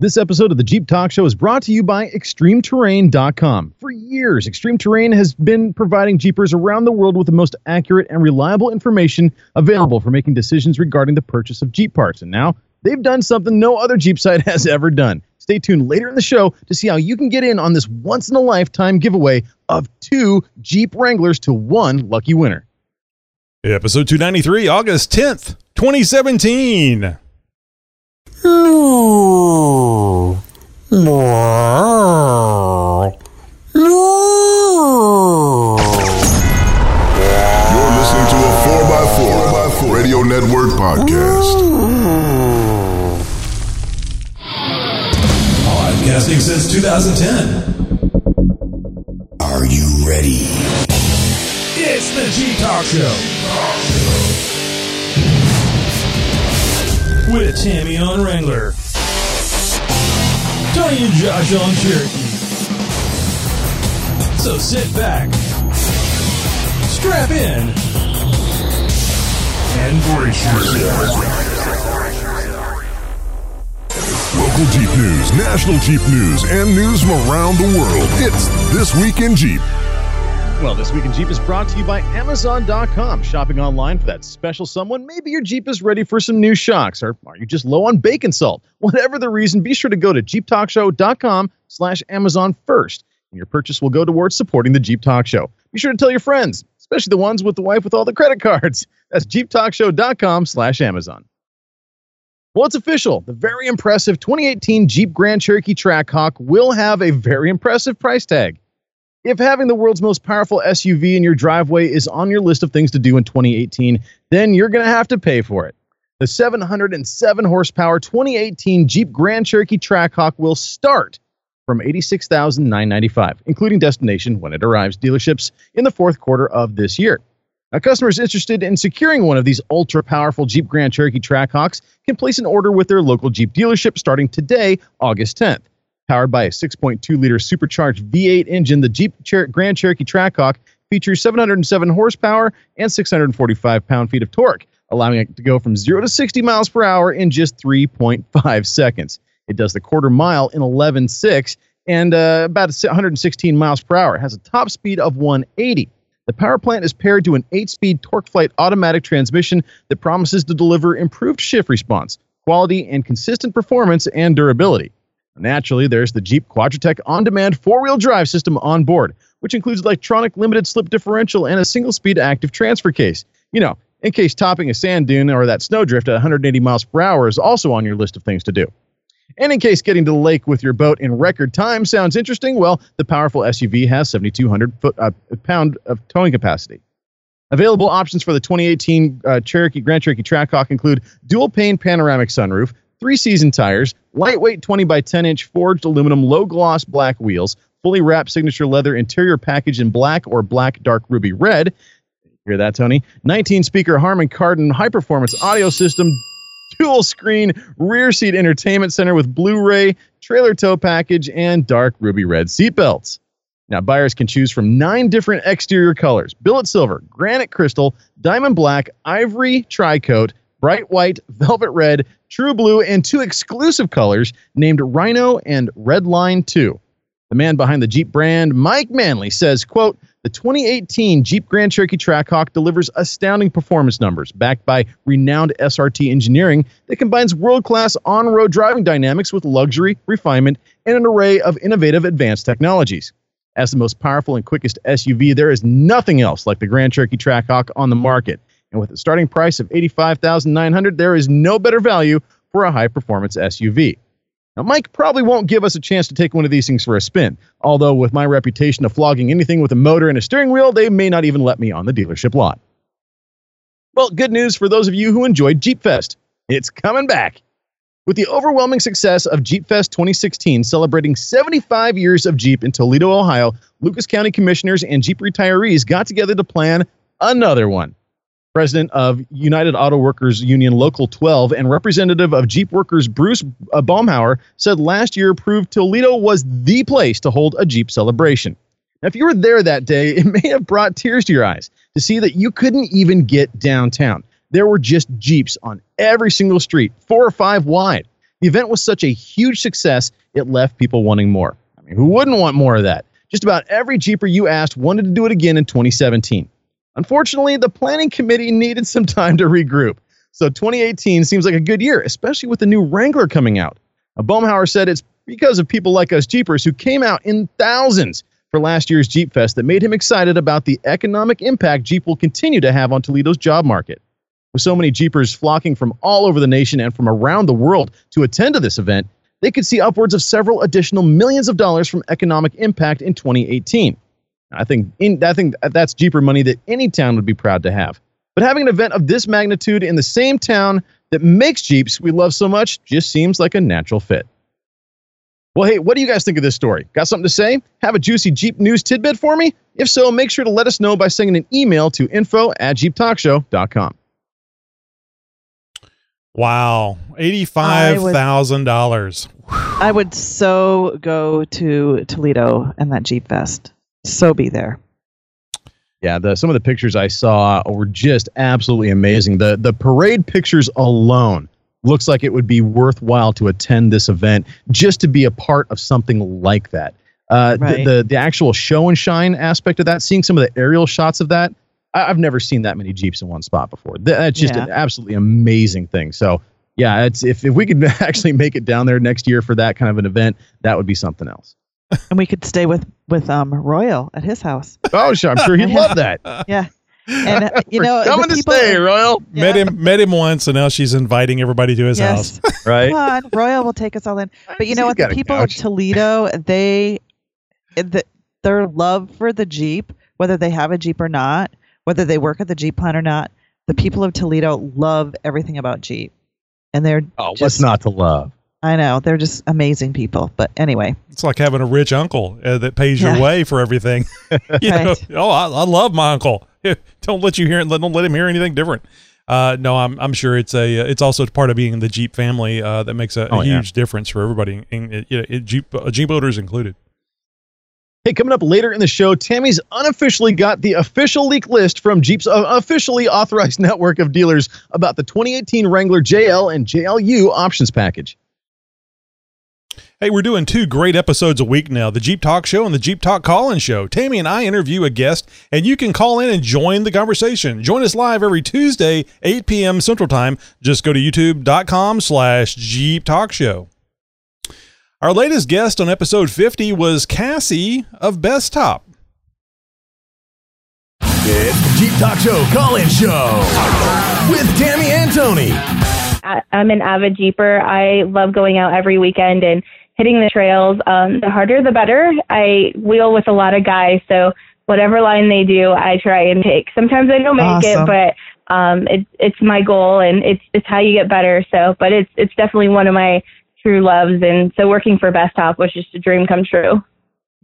This episode of the Jeep Talk Show is brought to you by ExtremeTerrain.com. For years, Extreme Terrain has been providing Jeepers around the world with the most accurate and reliable information available for making decisions regarding the purchase of Jeep parts. And now they've done something no other Jeep site has ever done. Stay tuned later in the show to see how you can get in on this once in a lifetime giveaway of two Jeep Wranglers to one lucky winner. Episode 293, August 10th, 2017. You're listening to a 4x4 Radio Network podcast. Podcasting since 2010. Are you ready? It's the Jeep Talk Show. With Tammy on Wrangler. Tony and Josh on Cherokee. So sit back, strap in, and brace yourself. Local Jeep news, national Jeep news, and news from around the world. It's This Week in Jeep. Well, this week in Jeep is brought to you by Amazon.com. Shopping online for that special someone. Maybe your Jeep is ready for some new shocks, or are you just low on bacon salt? Whatever the reason, be sure to go to JeepTalkShow.com slash Amazon first, and your purchase will go towards supporting the Jeep Talk Show. Be sure to tell your friends, especially the ones with the wife with all the credit cards. That's JeepTalkShow.com slash Amazon. Well, it's official. The very impressive 2018 Jeep Grand Cherokee Trackhawk will have a very impressive price tag. If having the world's most powerful SUV in your driveway is on your list of things to do in 2018, then you're going to have to pay for it. The 707 horsepower 2018 Jeep Grand Cherokee Trackhawk will start from $86,995, including destination when it arrives dealerships in the fourth quarter of this year. Now, customers interested in securing one of these ultra powerful Jeep Grand Cherokee Trackhawks can place an order with their local Jeep dealership starting today, August 10th. Powered by a 6.2 liter supercharged V8 engine, the Jeep Cher- Grand Cherokee Trackhawk features 707 horsepower and 645 pound feet of torque, allowing it to go from 0 to 60 miles per hour in just 3.5 seconds. It does the quarter mile in 11.6 and uh, about 116 miles per hour. It has a top speed of 180. The power plant is paired to an 8 speed TorqueFlite automatic transmission that promises to deliver improved shift response, quality, and consistent performance and durability. Naturally, there's the Jeep Quadra-Trac on demand four wheel drive system on board, which includes electronic limited slip differential and a single speed active transfer case. You know, in case topping a sand dune or that snowdrift at 180 miles per hour is also on your list of things to do. And in case getting to the lake with your boat in record time sounds interesting, well, the powerful SUV has 7,200 foot, uh, pound of towing capacity. Available options for the 2018 uh, Cherokee Grand Cherokee Trackhawk include dual pane panoramic sunroof, three season tires, lightweight 20 by 10 inch forged aluminum low gloss black wheels, fully wrapped signature leather interior package in black or black dark ruby red. Hear that, Tony? 19 speaker Harman Kardon high performance audio system, dual screen rear seat entertainment center with Blu ray, trailer tow package, and dark ruby red seatbelts. Now, buyers can choose from nine different exterior colors billet silver, granite crystal, diamond black, ivory tricoat, bright white, velvet red, true blue, and two exclusive colors named Rhino and Red Line 2. The man behind the Jeep brand, Mike Manley, says, quote, the 2018 Jeep Grand Cherokee Trackhawk delivers astounding performance numbers backed by renowned SRT engineering that combines world-class on-road driving dynamics with luxury, refinement, and an array of innovative advanced technologies. As the most powerful and quickest SUV, there is nothing else like the Grand Cherokee Trackhawk on the market. And with a starting price of 85,900, there is no better value for a high-performance SUV. Now, Mike probably won't give us a chance to take one of these things for a spin, although with my reputation of flogging anything with a motor and a steering wheel, they may not even let me on the dealership lot. Well, good news for those of you who enjoyed Jeep Fest. It's coming back. With the overwhelming success of Jeep Fest 2016 celebrating 75 years of Jeep in Toledo, Ohio, Lucas County commissioners and Jeep retirees got together to plan another one. President of United Auto Workers Union Local 12 and representative of Jeep Workers Bruce uh, Baumhower said last year proved Toledo was the place to hold a Jeep celebration. Now, if you were there that day, it may have brought tears to your eyes to see that you couldn't even get downtown. There were just Jeeps on every single street, four or five wide. The event was such a huge success, it left people wanting more. I mean, who wouldn't want more of that? Just about every Jeeper you asked wanted to do it again in 2017. Unfortunately, the planning committee needed some time to regroup. So 2018 seems like a good year, especially with the new Wrangler coming out. Baumhower said it's because of people like us Jeepers who came out in thousands for last year's Jeep Fest that made him excited about the economic impact Jeep will continue to have on Toledo's job market. With so many Jeepers flocking from all over the nation and from around the world to attend to this event, they could see upwards of several additional millions of dollars from economic impact in 2018. I think in, I think that's Jeeper money that any town would be proud to have. But having an event of this magnitude in the same town that makes Jeeps we love so much just seems like a natural fit. Well, hey, what do you guys think of this story? Got something to say? Have a juicy Jeep news tidbit for me? If so, make sure to let us know by sending an email to info at jeeptalkshow.com. Wow, eighty-five thousand dollars. I would so go to Toledo and that Jeep Fest. So be there. Yeah, the some of the pictures I saw were just absolutely amazing. The the parade pictures alone looks like it would be worthwhile to attend this event just to be a part of something like that. Uh, Right. the, the the actual show and shine aspect of that, seeing some of the aerial shots of that, I, I've never seen that many jeeps in one spot before. That's just Yeah. an absolutely amazing thing. So yeah, it's if if we could actually make it down there next year for that kind of an event, that would be something else. And we could stay with with um Royal at his house. Oh, sure, I'm sure he'd love that. Yeah. And uh, you know, coming the to people, stay, Royal. Met him, met him once, and now she's inviting everybody to his Yes. house. Right? Come on, Royal will take us all in. But you know what? The people couch. of Toledo, they, the, their love for the Jeep, whether they have a Jeep or not, whether they work at the Jeep plant or not, the people of Toledo love everything about Jeep, and they're Oh, what's not to love? I know they're just amazing people. But anyway, It's like having a rich uncle uh, that pays Yeah. your way for everything. you know, oh, I, I love my uncle. don't let you hear it. Don't let him hear anything different. Uh, no, I'm I'm sure it's a it's also part of being in the Jeep family uh, that makes a, a Oh, yeah. huge difference for everybody, in, in, you know, it, Jeep uh, Jeep owners included. Hey, coming up later in the show, Tammy's unofficially got the official leak list from Jeep's uh, officially authorized network of dealers about the 2018 Wrangler JL and JLU options package. Hey, we're doing two great episodes a week now the Jeep Talk Show and the Jeep Talk Call In Show. Tammy and I interview a guest, and you can call in and join the conversation. Join us live every Tuesday, 8 p.m. Central Time. Just go to youtube.com slash Jeep Talk Show. Our latest guest on episode 50 was Cassie of Bestop. It's the Jeep Talk Show call-in show with Tammy and Tony. I- I'm an avid Jeeper. I love going out every weekend and hitting the trails. Um, the harder, the better. I wheel with a lot of guys, so whatever line they do, I try and take. Sometimes I don't make Awesome. it, but um, it's it's my goal, and it's it's how you get better. So, but it's it's definitely one of my true loves, and so working for Bestop was just a dream come true.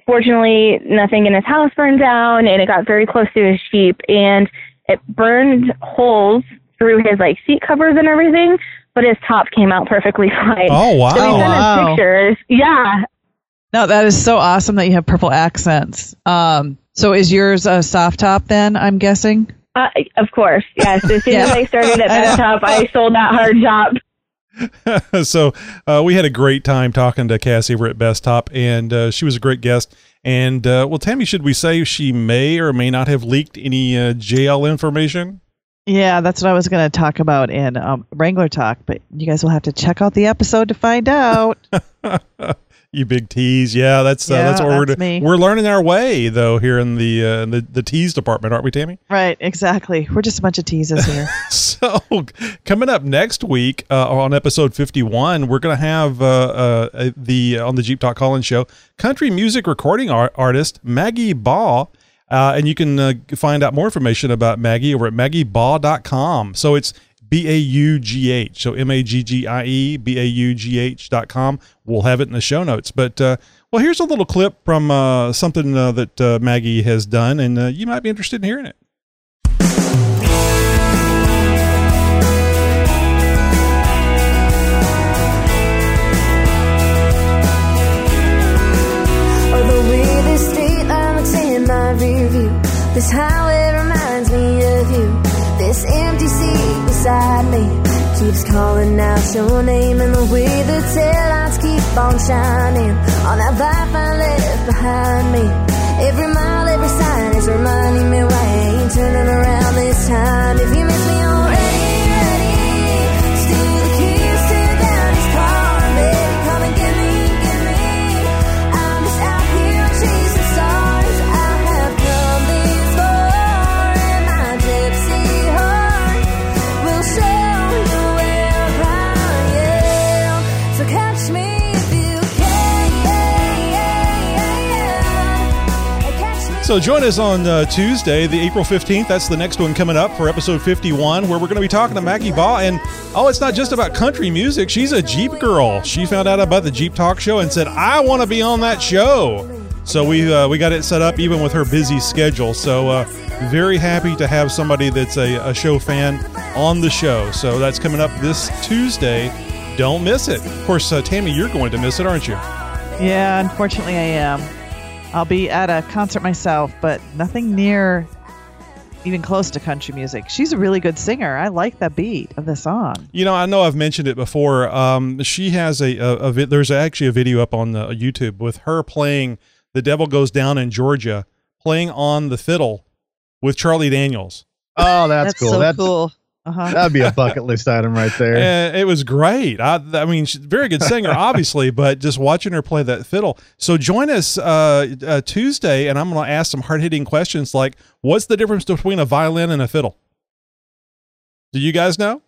Fortunately, nothing in his house burned down, and it got very close to his sheep, and it burned holes through his like seat covers and everything, but his top came out perfectly fine. Oh, wow. So we sent wow. us pictures. Yeah. no, that is so awesome that you have purple accents. Um, so is yours a soft top then? I'm guessing. Uh, of course, yes. As soon as I started at I Best. Top, I sold that hard top. so uh, we had a great time talking to Cassie over at Bestop, and uh, she was a great guest. And uh, well, Tammy, should we say she may or may not have leaked any uh, JL information? Yeah, that's what I was going to talk about in um, Wrangler Talk, but you guys will have to check out the episode to find out. You big tease, yeah. That's uh, Yeah, that's what we're me. we're learning our way though here in the uh, in the the tease department, aren't we, Tammy? right, exactly. We're just a bunch of teases here. So coming up next week uh, on episode fifty one, we're gonna have uh, uh, the on the Jeep Talk Call In show country music recording art- artist Maggie Baugh. Uh, and you can uh, find out more information about Maggie over at maggiebaugh.com. So it's B A U G H. So M A G G I E B A U G H dot com. We'll have it in the show notes. But uh, well, here's a little clip from uh, something uh, that uh, Maggie has done, and you might be interested in hearing it. Keeps calling out your name, and the way the taillights keep on shining on that life I left behind me. Every mile, every sign is reminding me why I ain't turning around this time. If you miss me already, So join us on uh, Tuesday, the April 15th. That's the next one coming up for episode 51, where we're going to be talking to Maggie Baugh. And oh, it's not just about country music. She's a Jeep girl. She found out about the Jeep Talk Show and said, I want to be on that show. So we uh, we got it set up even with her busy schedule. So uh, very happy to have somebody that's a, a show fan on the show. So that's coming up this Tuesday. Don't miss it. Of course, uh, Tammy, you're going to miss it, aren't you? Yeah, unfortunately, I am. I'll be at a concert myself, but nothing near even close to country music. She's a really good singer. I like the beat of the song. You know, I know I've mentioned it before. Um, she has a, a, a vi- there's actually a video up on the YouTube with her playing "The Devil Goes Down in Georgia," playing on the fiddle with Charlie Daniels. Oh, that's, cool. so that's cool. Uh-huh. that'd be a bucket list item right there. And it was great. I, I mean, she's a very good singer, obviously, but just watching her play that fiddle. So join us uh, uh, Tuesday, and I'm going to ask some hard hitting questions like, "What's the difference between a violin and a fiddle?" Do you guys know?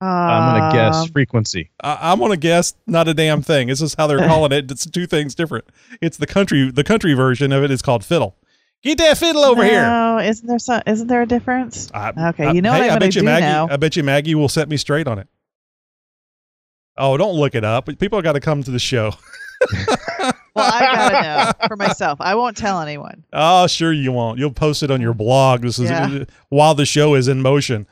I'm gonna guess Um, frequency. I, I'm gonna guess not a damn thing. This is how they're calling it. It's two things different. It's the country. The country version of it is called fiddle. Get that fiddle over here. No, isn't there some? Isn't there a difference? I- Okay, I- you know hey, what I'm I bet you Maggie. now? I bet you Maggie will set me straight on it. Oh, don't look it up. People got to come to the show. Well, I gotta know for myself. I won't tell anyone. Oh, sure you won't. You'll post it on your blog. This is Yeah. Uh, while the show is in motion.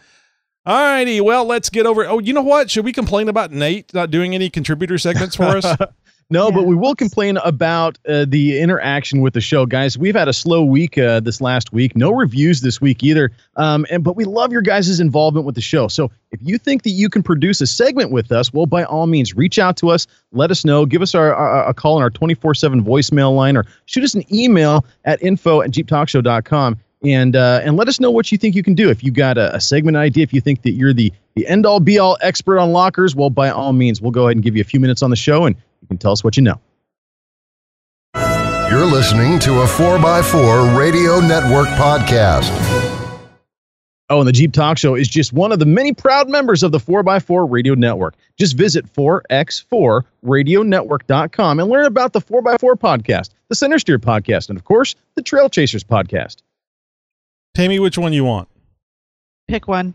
All righty. Well, let's get over. Oh, you know what? Should we complain about Nate not doing any contributor segments for us? No, but we will complain about uh, the interaction with the show, guys. We've had a slow week uh, this last week. No reviews this week either. Um, and but we love your guys' involvement with the show. So if you think that you can produce a segment with us, well, by all means, reach out to us. Let us know. Give us our, our a call on our twenty four seven voicemail line, or shoot us an email at info at jeeptalkshow.com. And uh, and let us know what you think you can do. If you got a, a segment idea, if you think that you're the the end all be all expert on lockers, well, by all means, we'll go ahead and give you a few minutes on the show, and you can tell us what you know. You're listening to a 4x4 Radio Network podcast. Oh, and the Jeep Talk Show is just one of the many proud members of the 4x4 Radio Network. Just visit 4x4radionetwork.com and learn about the 4x4 podcast, the Center Steer podcast, and of course, the Trail Chasers podcast. Tammy, which one you want? Pick one.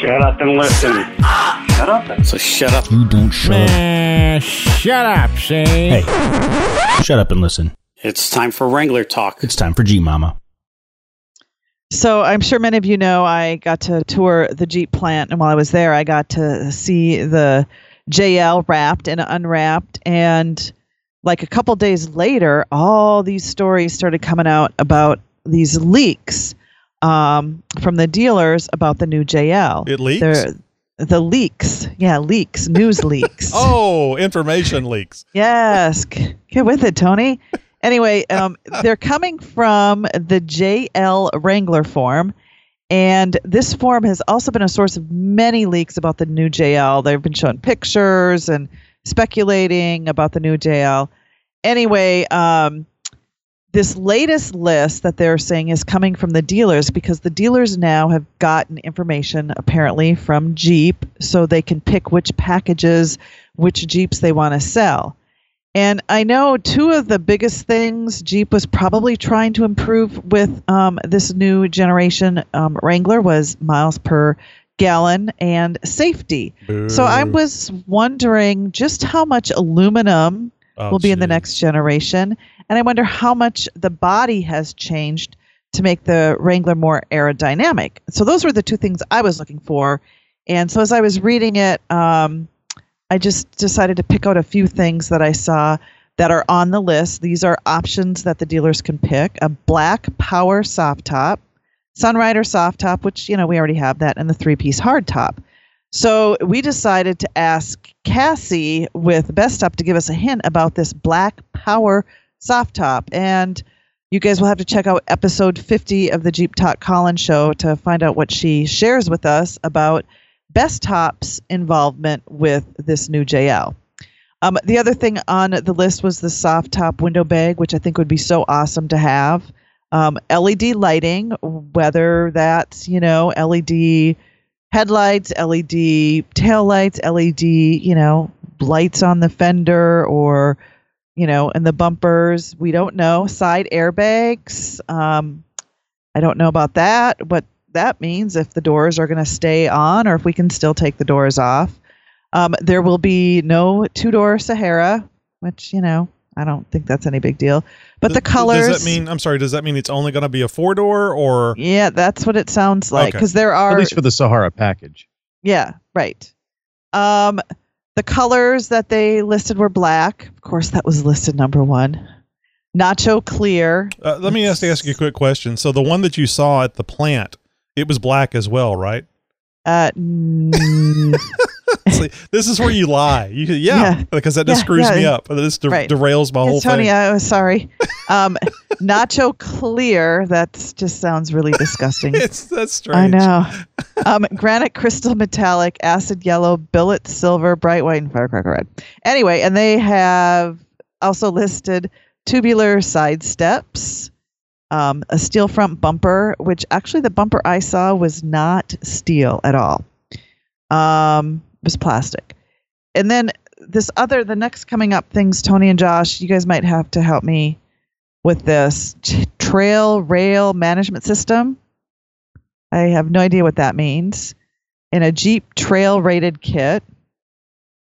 Shut up and listen. Shut up. And- so shut up. You don't shut up. Man, shut up, Shane. Hey, shut up and listen. It's time for Wrangler talk. It's time for G Mama. So I'm sure many of you know I got to tour the Jeep plant, and while I was there, I got to see the JL wrapped and unwrapped. And like a couple days later, all these stories started coming out about these leaks um, from the dealers about the new JL. It leaks. They're- the leaks, yeah, leaks, news leaks. Oh, information leaks. Yes. Get with it, Tony. Anyway, um, they're coming from the JL Wrangler forum. And this forum has also been a source of many leaks about the new JL. They've been showing pictures and speculating about the new JL. Anyway, um, this latest list that they're saying is coming from the dealers because the dealers now have gotten information apparently from Jeep so they can pick which packages, which Jeeps they want to sell. And I know two of the biggest things Jeep was probably trying to improve with um, this new generation um, Wrangler was miles per gallon and safety. So I was wondering just how much aluminum Oh, will be in the next generation. And I wonder how much the body has changed to make the Wrangler more aerodynamic. So those were the two things I was looking for. And so as I was reading it, um, I just decided to pick out a few things that I saw that are on the list. These are options that the dealers can pick a black power soft top, Sunrider soft top, which you know we already have that, and the three piece hard top. So we decided to ask Cassie with Bestop to give us a hint about this Black Power soft top, and you guys will have to check out episode 50 of the Jeep Talk Call In show to find out what she shares with us about Bestop's involvement with this new JL. Um, the other thing on the list was the soft top window bag, which I think would be so awesome to have. Um, LED lighting, whether that's you know LED headlights, LED tail lights, LED you know lights on the fender or you know in the bumpers. We don't know side airbags. Um, I don't know about that. What that means if the doors are going to stay on or if we can still take the doors off. Um, there will be no two door Sahara, which you know I don't think that's any big deal. But the Does- colors. Does that mean? I'm sorry. Does that mean it's only going to be a four door or? Yeah, that's what it sounds like. Okay. Because there are. At least for the Sahara package. Yeah, right. Um, the colors that they listed were black. Of course, that was listed number one. Nacho clear. Uh, let me ask, ask you a quick question. So the one that you saw at the plant, it was black as well, right? Uh, mm, See, this is where you lie. You yeah, Yeah. because that just Yeah, screws yeah. me up. This de- Right. derails my whole yes, Tony, thing. I was sorry. Um, nacho clear. That just sounds really disgusting. it's that's strange. I know. Um, granite crystal metallic, acid yellow, billet silver, bright white, and firecracker red. Anyway, and they have also listed tubular side steps, um, a steel front bumper, which actually the bumper I saw was not steel at all. Um, was plastic. And then this other, the next coming up things, Tony and Josh, you guys might have to help me with this trail rail management system. I have no idea what that means. In a Jeep trail rated kit.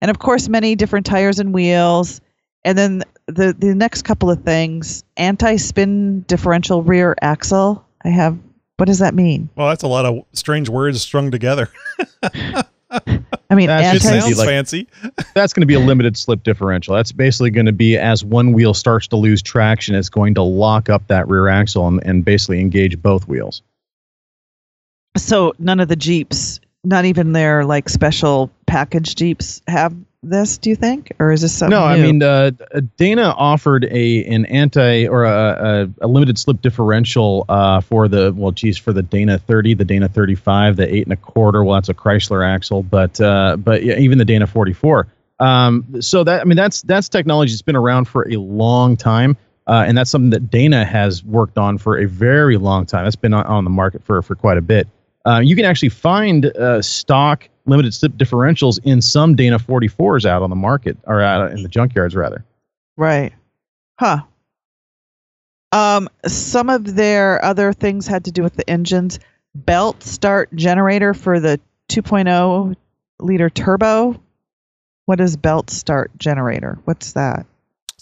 And of course, many different tires and wheels. And then the, the next couple of things anti spin differential rear axle. I have, what does that mean? Well, that's a lot of strange words strung together. I mean, That's anti sounds like- fancy. That's going to be a limited slip differential. That's basically going to be as one wheel starts to lose traction, it's going to lock up that rear axle and, and basically engage both wheels. So none of the Jeeps, not even their like special package Jeeps, have this. Do you think, or is this something? no, I mean uh, Dana offered a an anti or a, a, a limited slip differential uh, for the well, geez, for the Dana 30, the Dana 35, the eight and a quarter. Well, that's a Chrysler axle, but uh, but yeah, even the Dana 44. Um, so that I mean that's that's technology that's been around for a long time. Uh, and that's something that Dana has worked on for a very long time. That's been on, on the market for for quite a bit. Uh, you can actually find uh, stock limited slip differentials in some Dana 44s out on the market or out in the junkyards rather. Right. Huh. Um, some of their other things had to do with the engines. Belt start generator for the 2.0 liter turbo. What is belt start generator? What's that?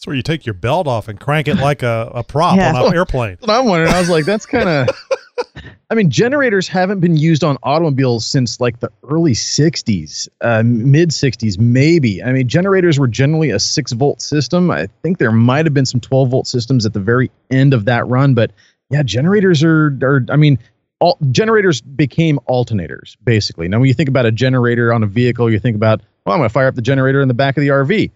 That's where you take your belt off and crank it like a, a prop Yeah. on an airplane. That's what I'm wondering. I was like, that's kind of. I mean, generators haven't been used on automobiles since like the early 60s, uh, mid 60s, maybe. I mean, generators were generally a six volt system. I think there might have been some 12 volt systems at the very end of that run, but yeah, generators are, are I mean, all, generators became alternators basically. Now, when you think about a generator on a vehicle, you think about, well, I'm going to fire up the generator in the back of the RV.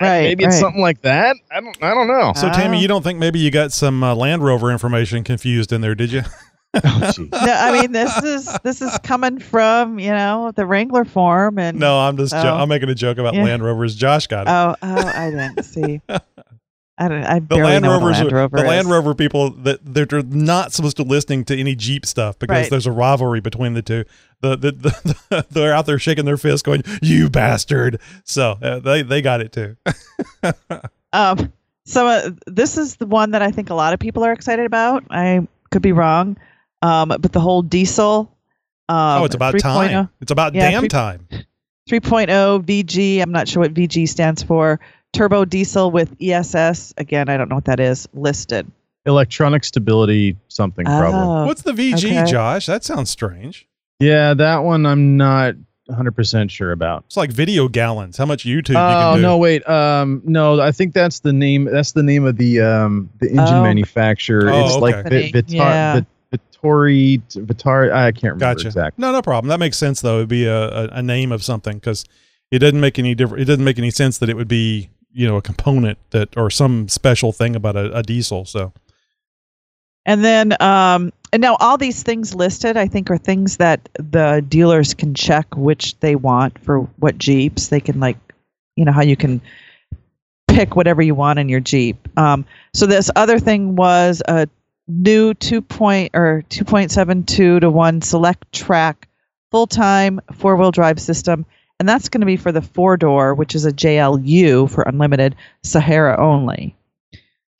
Right, Maybe it's right. something like that. I don't. I don't know. So, Tammy, Oh. you don't think maybe you got some uh, Land Rover information confused in there, did you? Oh. No, I mean this is this is coming from you know the Wrangler forum and No, I'm just jo- Oh. I'm making a joke about Yeah. Land Rovers. Josh got it. oh oh I didn't see. I don't. I the Land know what a Rovers, Land are- Rover the Land. Rover people that they're, they're not supposed to listening to any Jeep stuff because Right. there's a rivalry between the two. The, the, the, they're out there shaking their fists, going, "You bastard!" So uh, they they got it too. Um, so uh, this is the one that I think a lot of people are excited about. I could be wrong, um, but the whole diesel. Um, oh, it's about 3.0 time. It's about Yeah, damn three- time. 3.0 VG. I'm not sure what VG stands for. Turbo diesel with ESS. Again, I don't know what that is. Listed. Electronic stability something probably. Oh, What's the VG, okay. Josh? That sounds strange. Yeah, that one I'm not 100% sure about. It's like video gallons. How much YouTube you Oh can do? no, wait. Um, no, I think that's the name. That's the name of the um the engine Oh. manufacturer. Oh, it's okay. like Vi- Vitar, yeah. Vi- Vittori, Vitari. I can't remember Gotcha. exactly. No, no problem. That makes sense though. It'd be a, a, a name of something because it doesn't make any different. It doesn't make any sense that it would be you know a component that or some special thing about a, a diesel. So And then, um, and now all these things listed, I think, are things that the dealers can check which they want for what Jeeps. They can like, you know, how you can pick whatever you want in your Jeep. Um, so this other thing was a new two point or two point seven two to one Selec-Trac full time four wheel drive system. And that's going to be for the four door, which is a JLU for unlimited Sahara only.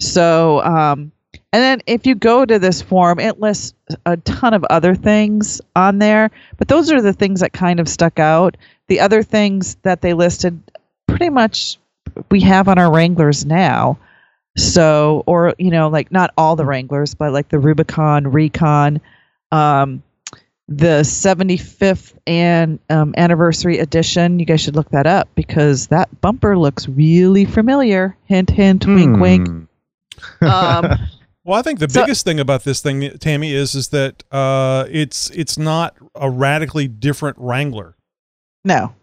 So, um, and then if you go to this forum, it lists a ton of other things on there, but those are the things that kind of stuck out. The other things that they listed pretty much we have on our Wranglers now. So, or, you know, like not all the Wranglers, but like the Rubicon, Recon, um, the 75th and um, anniversary edition. You guys should look that up because that bumper looks really familiar. Hint, hint, wink, wink. Hmm. Um, Well, I think the So- biggest thing about this thing, Tammy, is is that uh, it's it's not a radically different Wrangler. no,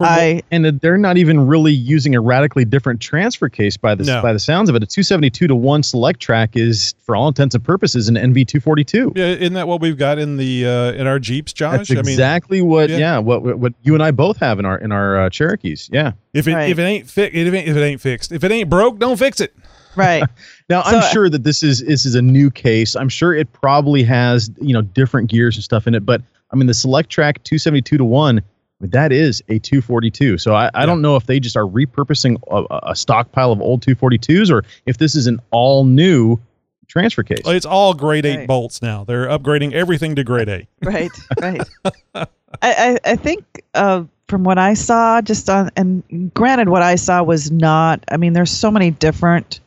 I and they're not even really using a radically different transfer case by the No. by the sounds of it. A 272 to one Selec-Trac is, for all intents and purposes, an NV 242. Yeah, isn't that what we've got in the uh, in our Jeeps, Josh? That's exactly what, yeah. yeah, what, what what you and I both have in our in our uh, Cherokees. Yeah. if it Right. if it ain't fi- if it ain't, if it ain't fixed, if it ain't broke, don't fix it. right. Now So- I'm sure that this is this is a new case. I'm sure it probably has you know different gears and stuff in it, but I mean the Selec-Trac 272 to one. I mean, that is a 242. So I, I don't know if they just are repurposing a, a stockpile of old 242s or if this is an all new transfer case. It's all grade eight Right. bolts now. They're upgrading everything to grade eight. right right I, I i think uh from what i saw just on and granted what i saw was not i mean there's so many different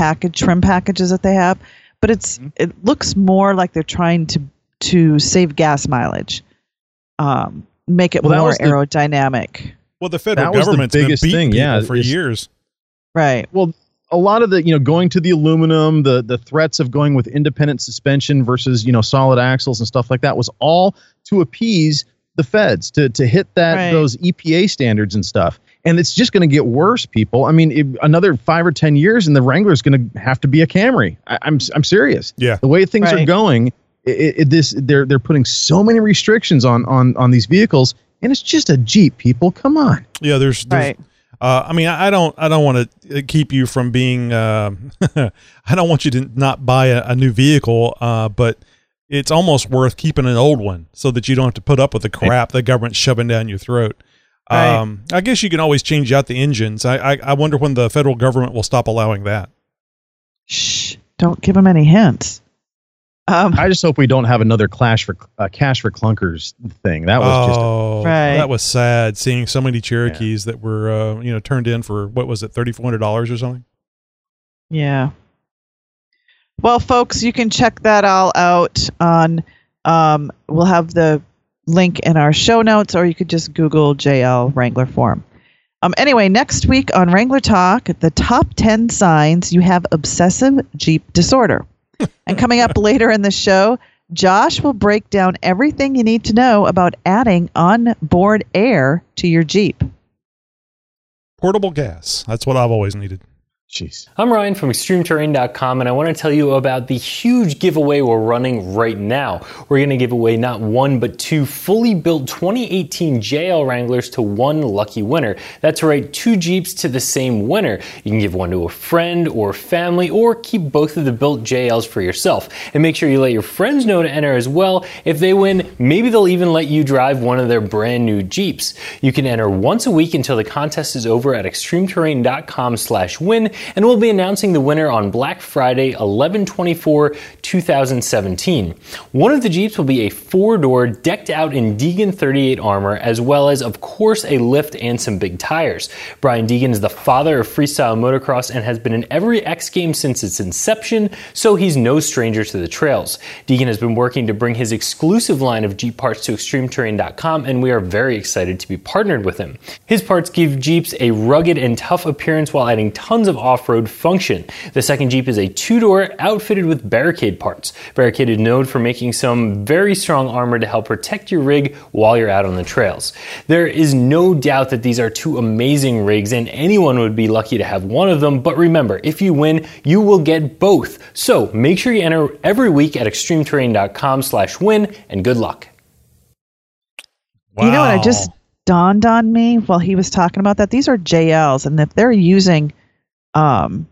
package trim packages that they have but it's Mm-hmm. it looks more like they're trying to to save gas mileage um make it Well, more the- aerodynamic Well, the federal That was the government's biggest been beating thing, yeah, for years. right well a lot of the you know going to the aluminum the the threats of going with independent suspension versus you know solid axles and stuff like that was all to appease the feds to to hit that Right. those EPA standards and stuff. And it's just going to get worse people. I mean it, another 5 or 10 years and the Wrangler is going to have to be a camry. I, i'm i'm serious. Yeah. the way things are going it, it, this they're they're putting so many restrictions on on on these vehicles and it's just a jeep people. Come on. Yeah, there's, there's right. Uh, I mean, I I don't, I don't want to keep you from being. Uh, I don't want you to not buy a, a new vehicle, uh, but it's almost worth keeping an old one so that you don't have to put up with the crap the government's shoving down your throat. Right. Um, I guess you can always change out the engines. I, I, I wonder when the federal government will stop allowing that. shh don't give them any hints um i just hope we don't have another clash for uh, cash for clunkers thing that was just a oh, Right. that was sad seeing so many Cherokees that were, uh, you know, turned in for what was it, thirty four hundred dollars or something. Yeah. Well, folks, you can check that all out on. Um, we'll have the link in our show notes, or you could just Google JL Wrangler Forum. Um, anyway, next week on Wrangler Talk, the top 10 signs you have obsessive Jeep disorder. and coming up later in the show, Josh will break down everything you need to know about adding onboard air to your Jeep. Portable gas. That's what I've always needed. Jeez I'm Ryan from ExtremeTerrain.com and I want to tell you about the huge giveaway we're running right now. We're going to give away not one but two fully built 2018 JL Wranglers to one lucky winner. That's right, two Jeeps to the same winner. You can give one to a friend or family or keep both of the built JLs for yourself. And make sure you let your friends know to enter as well. If they win, maybe they'll even let you drive one of their brand new Jeeps. You can enter once a week until the contest is over at extremeterrain.com slash win and we'll be announcing the winner on Black Friday, 11/24, 2017. One of the Jeeps will be a four-door decked out in Deegan 38 armor, as well as, of course, a lift and some big tires. Brian Deegan is the father of freestyle motocross and has been in every X game since its inception, so he's no stranger to the trails. Deegan has been working to bring his exclusive line of Jeep parts to extremeterrain.com, and we are very excited to be partnered with him. His parts give Jeeps a rugged and tough appearance while adding tons of off-road function. The second Jeep is a two-door outfitted with Barricade parts. Barricade is known for making some very strong armor to help protect your rig while you're out on the trails. There is no doubt that these are two amazing rigs and anyone would be lucky to have one of them, but remember, if you win, you will get both. So make sure you enter every week at extremeterrain.com slash win and good luck. You know what? I just dawned on me while he was talking about that. These are JLs, and if they're using um,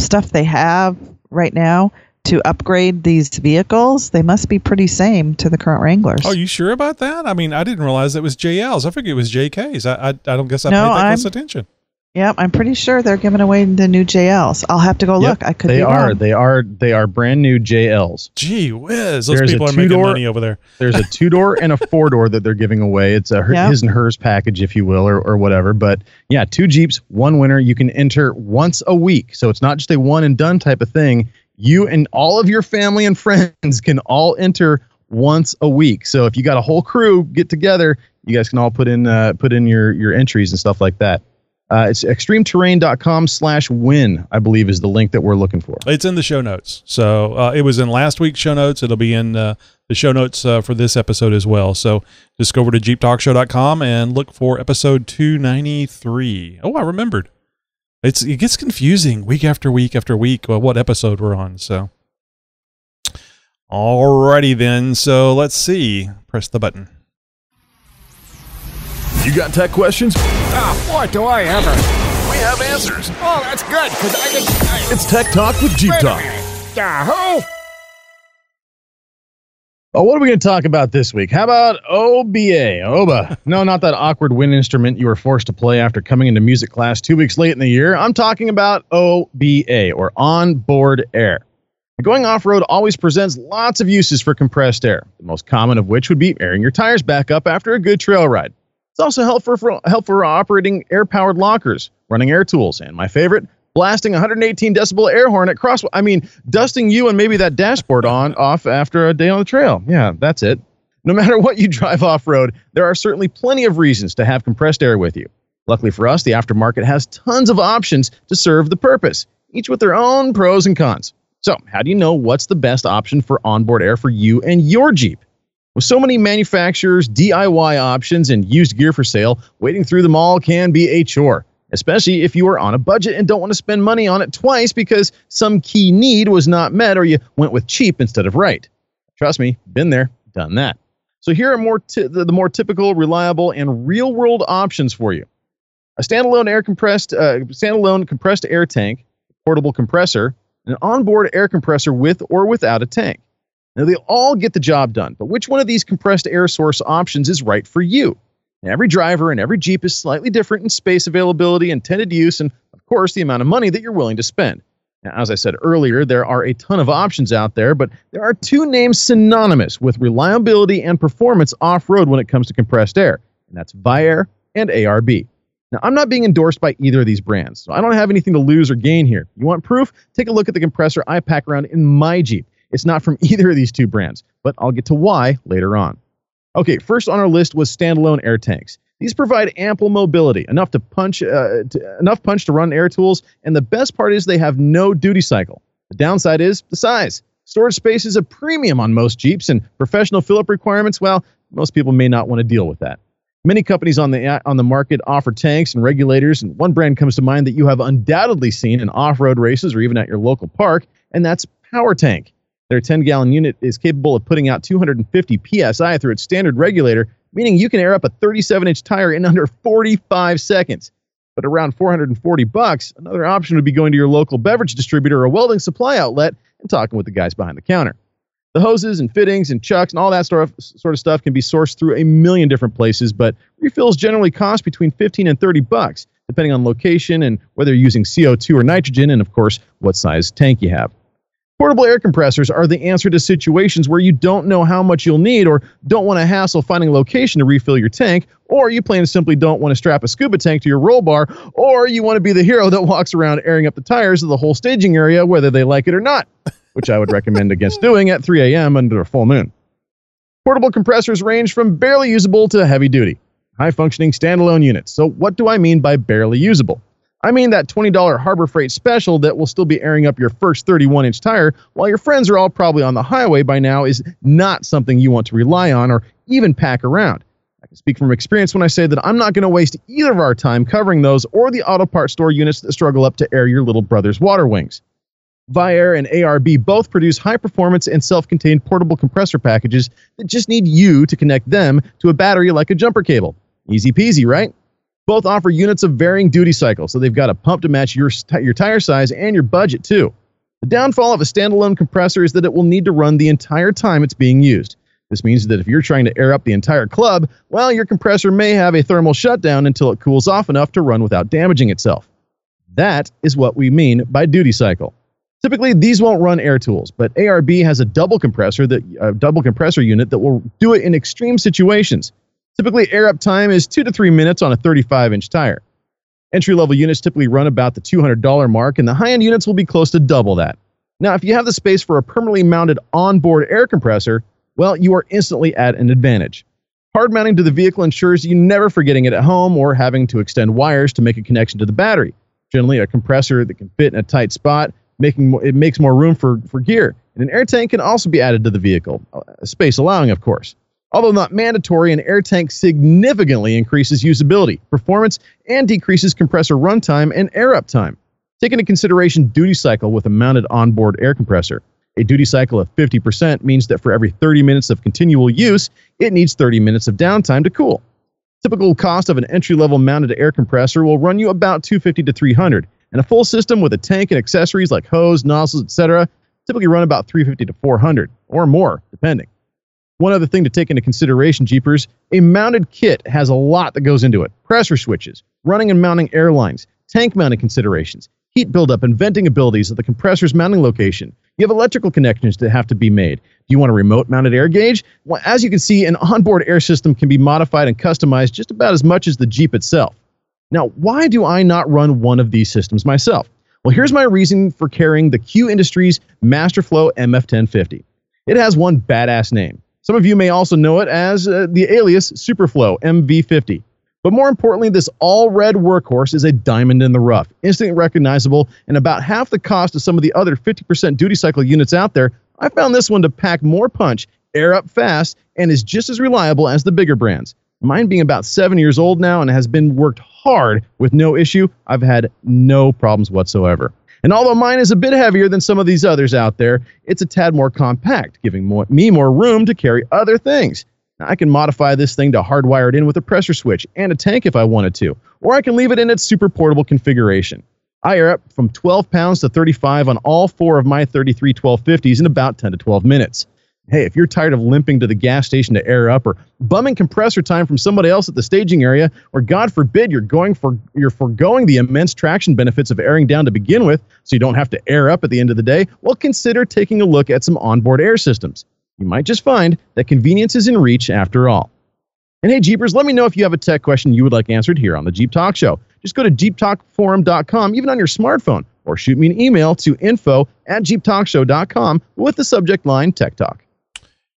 stuff they have right now to upgrade these vehicles, they must be pretty same to the current Wranglers. Are you sure about that? I mean, I didn't realize it was JLs. I figured it was JKs. I I, I don't guess I No, paid that close I'm- attention. Yep, I'm pretty sure they're giving away the new JLs. I'll have to go Yep, look. I could they be are. wrong. They are. They are brand new JLs. Gee whiz, those There's a people are making two-door- money over there. There's a two door and a four door that they're giving away. It's a her- Yeah. his and hers package, if you will, or, or whatever. But yeah, two Jeeps, one winner. You can enter once a week. So it's not just a one and done type of thing. You and all of your family and friends can all enter once a week. So if you got a whole crew get together, you guys can all put in uh, put in your your entries and stuff like that. Uh, it's extremeterrain.com slash win, I believe, is the link that we're looking for. It's in the show notes. So uh, it was in last week's show notes. It'll be in uh, the show notes uh, for this episode as well. So just go over to jeeptalkshow.com and look for episode 293. Oh, I remembered. It's it gets confusing week after week after week uh, what episode we're on. So alrighty then. So let's see. Press the button. You got tech questions? Ah, what do I ever. We have answers. Oh, that's good, because I didn't. I, It's Tech Talk with Jeep wait Talk. Yahoo! Oh, what are we going to talk about this week? How about OBA? OBA. No, not that awkward wind instrument you were forced to play after coming into music class two weeks late in the year. I'm talking about OBA, or onboard air. Going off road always presents lots of uses for compressed air, the most common of which would be airing your tires back up after a good trail ride. It's also helpful for, helpful for operating air powered lockers, running air tools, and my favorite, blasting 118 decibel air horn at cross. I mean, dusting you and maybe that dashboard on off after a day on the trail. Yeah, that's it. No matter what you drive off road, there are certainly plenty of reasons to have compressed air with you. Luckily for us, the aftermarket has tons of options to serve the purpose, each with their own pros and cons. So, how do you know what's the best option for onboard air for you and your Jeep? With so many manufacturers, DIY options, and used gear for sale, wading through them all can be a chore, especially if you are on a budget and don't want to spend money on it twice because some key need was not met or you went with cheap instead of right. Trust me, been there, done that. So here are more the, the more typical, reliable, and real-world options for you: a standalone air compressed, uh, standalone compressed air tank, portable compressor, an onboard air compressor with or without a tank. Now, they all get the job done, but which one of these compressed air source options is right for you? Now, every driver and every Jeep is slightly different in space availability, intended use, and of course, the amount of money that you're willing to spend. Now, as I said earlier, there are a ton of options out there, but there are two names synonymous with reliability and performance off road when it comes to compressed air, and that's Viair and ARB. Now, I'm not being endorsed by either of these brands, so I don't have anything to lose or gain here. You want proof? Take a look at the compressor I pack around in my Jeep. It's not from either of these two brands, but I'll get to why later on. Okay, first on our list was standalone air tanks. These provide ample mobility, enough to punch, uh, to, enough punch to run air tools, and the best part is they have no duty cycle. The downside is the size. Storage space is a premium on most Jeeps, and professional fill-up requirements, well, most people may not want to deal with that. Many companies on the on the market offer tanks and regulators, and one brand comes to mind that you have undoubtedly seen in off-road races or even at your local park, and that's Power Tank. Their 10-gallon unit is capable of putting out 250 psi through its standard regulator, meaning you can air up a 37-inch tire in under 45 seconds. But around 440 bucks, another option would be going to your local beverage distributor or welding supply outlet and talking with the guys behind the counter. The hoses and fittings and chucks and all that sort of, sort of stuff can be sourced through a million different places, but refills generally cost between 15 and 30 bucks, depending on location and whether you're using CO2 or nitrogen, and of course, what size tank you have. Portable air compressors are the answer to situations where you don't know how much you'll need or don't want to hassle finding a location to refill your tank, or you plain and simply don't want to strap a scuba tank to your roll bar, or you want to be the hero that walks around airing up the tires of the whole staging area whether they like it or not, which I would recommend against doing at 3 a.m. under a full moon. Portable compressors range from barely usable to heavy duty, high functioning standalone units. So, what do I mean by barely usable? I mean that $20 Harbor Freight special that will still be airing up your first 31 inch tire while your friends are all probably on the highway by now is not something you want to rely on or even pack around. I can speak from experience when I say that I'm not going to waste either of our time covering those or the auto parts store units that struggle up to air your little brother's water wings. Viair and ARB both produce high performance and self contained portable compressor packages that just need you to connect them to a battery like a jumper cable. Easy peasy, right? Both offer units of varying duty cycle, so they've got a pump to match your, your tire size and your budget too. The downfall of a standalone compressor is that it will need to run the entire time it's being used. This means that if you're trying to air up the entire club, well, your compressor may have a thermal shutdown until it cools off enough to run without damaging itself. That is what we mean by duty cycle. Typically, these won't run air tools, but ARB has a double compressor that a double compressor unit that will do it in extreme situations. Typically, air up time is two to three minutes on a 35 inch tire. Entry level units typically run about the $200 mark, and the high end units will be close to double that. Now, if you have the space for a permanently mounted onboard air compressor, well, you are instantly at an advantage. Hard mounting to the vehicle ensures you never forgetting it at home or having to extend wires to make a connection to the battery. Generally, a compressor that can fit in a tight spot, making it makes more room for, for gear. And an air tank can also be added to the vehicle, uh, space allowing, of course. Although not mandatory, an air tank significantly increases usability, performance, and decreases compressor runtime and air up time. Take into consideration duty cycle with a mounted onboard air compressor. A duty cycle of 50% means that for every 30 minutes of continual use, it needs 30 minutes of downtime to cool. Typical cost of an entry-level mounted air compressor will run you about 250 to 300, and a full system with a tank and accessories like hose, nozzles, etc., typically run about 350 to 400 or more, depending. One other thing to take into consideration, Jeepers, a mounted kit has a lot that goes into it. Pressure switches, running and mounting air lines, tank mounting considerations, heat buildup and venting abilities at the compressor's mounting location. You have electrical connections that have to be made. Do you want a remote mounted air gauge? Well, as you can see, an onboard air system can be modified and customized just about as much as the Jeep itself. Now, why do I not run one of these systems myself? Well, here's my reason for carrying the Q Industries Masterflow MF1050. It has one badass name. Some of you may also know it as uh, the alias Superflow MV50. But more importantly, this all red workhorse is a diamond in the rough, instantly recognizable, and about half the cost of some of the other 50% duty cycle units out there. I found this one to pack more punch, air up fast, and is just as reliable as the bigger brands. Mine being about seven years old now and has been worked hard with no issue, I've had no problems whatsoever. And although mine is a bit heavier than some of these others out there, it's a tad more compact, giving more, me more room to carry other things. Now, I can modify this thing to hardwire it in with a pressure switch and a tank if I wanted to, or I can leave it in its super portable configuration. I air up from 12 pounds to 35 on all four of my 33 1250s in about 10 to 12 minutes. Hey, if you're tired of limping to the gas station to air up or bumming compressor time from somebody else at the staging area, or God forbid you're going for you're foregoing the immense traction benefits of airing down to begin with, so you don't have to air up at the end of the day, well consider taking a look at some onboard air systems. You might just find that convenience is in reach after all. And hey Jeepers, let me know if you have a tech question you would like answered here on the Jeep Talk Show. Just go to jeeptalkforum.com, even on your smartphone, or shoot me an email to info at jeeptalkshow.com with the subject line Tech Talk.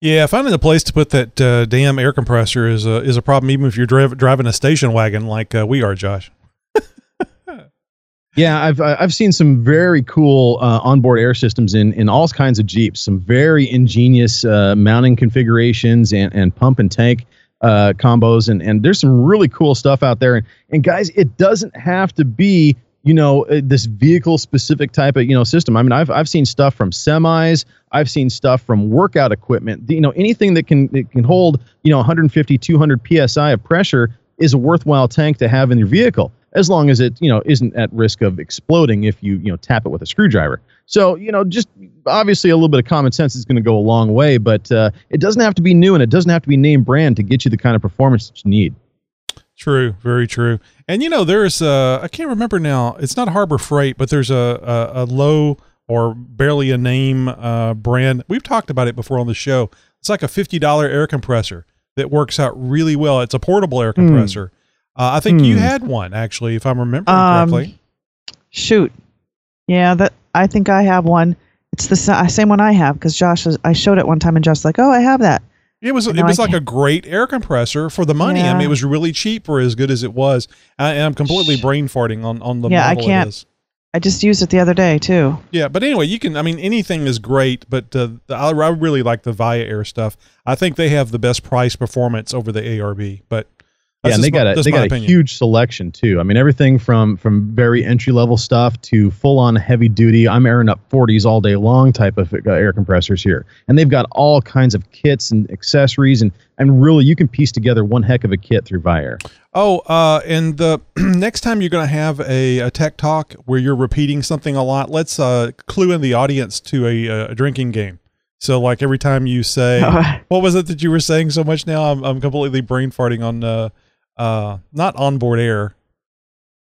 Yeah, finding a place to put that uh, damn air compressor is a is a problem, even if you're driv- driving a station wagon like uh, we are, Josh. yeah, I've I've seen some very cool uh, onboard air systems in in all kinds of Jeeps. Some very ingenious uh, mounting configurations and and pump and tank uh, combos, and and there's some really cool stuff out there. And and guys, it doesn't have to be you know uh, this vehicle specific type of you know system. I mean i've i've seen stuff from semis. I've seen stuff from workout equipment. You know anything that can that can hold you know 150 200 psi of pressure is a worthwhile tank to have in your vehicle as long as it you know isn't at risk of exploding if you you know tap it with a screwdriver. So you know just obviously a little bit of common sense is going to go a long way but uh, it doesn't have to be new and it doesn't have to be name brand to get you the kind of performance that you need True, very true. And you know, there's uh I can't remember now. It's not Harbor Freight, but there's a a, a low or barely a name uh, brand. We've talked about it before on the show. It's like a fifty dollar air compressor that works out really well. It's a portable air compressor. Mm. Uh, I think mm. you had one actually, if I'm remembering um, correctly. Shoot, yeah, that I think I have one. It's the same one I have because Josh, was, I showed it one time and Josh's like, "Oh, I have that." It was it was like a great air compressor for the money. I mean, it was really cheap for as good as it was. I, and I'm completely brain farting on on the Yeah, I can't-. I just used it the other day too. Yeah, but anyway, you can. I mean, anything is great, but uh, the, I, I really like the Viair stuff. I think they have the best price performance over the ARB. But Yeah, and they got a that's they got a opinion. huge selection too. I mean, everything from from very entry level stuff to full on heavy duty. I'm airing up 40s all day long type of uh, air compressors here, and they've got all kinds of kits and accessories, and and really you can piece together one heck of a kit through Viair. Oh, uh, and the next time you're going to have a, a tech talk where you're repeating something a lot, let's uh, clue in the audience to a, a drinking game. So, like every time you say, what was it that you were saying so much now? I'm, I'm completely brain farting on, uh, uh, not onboard air.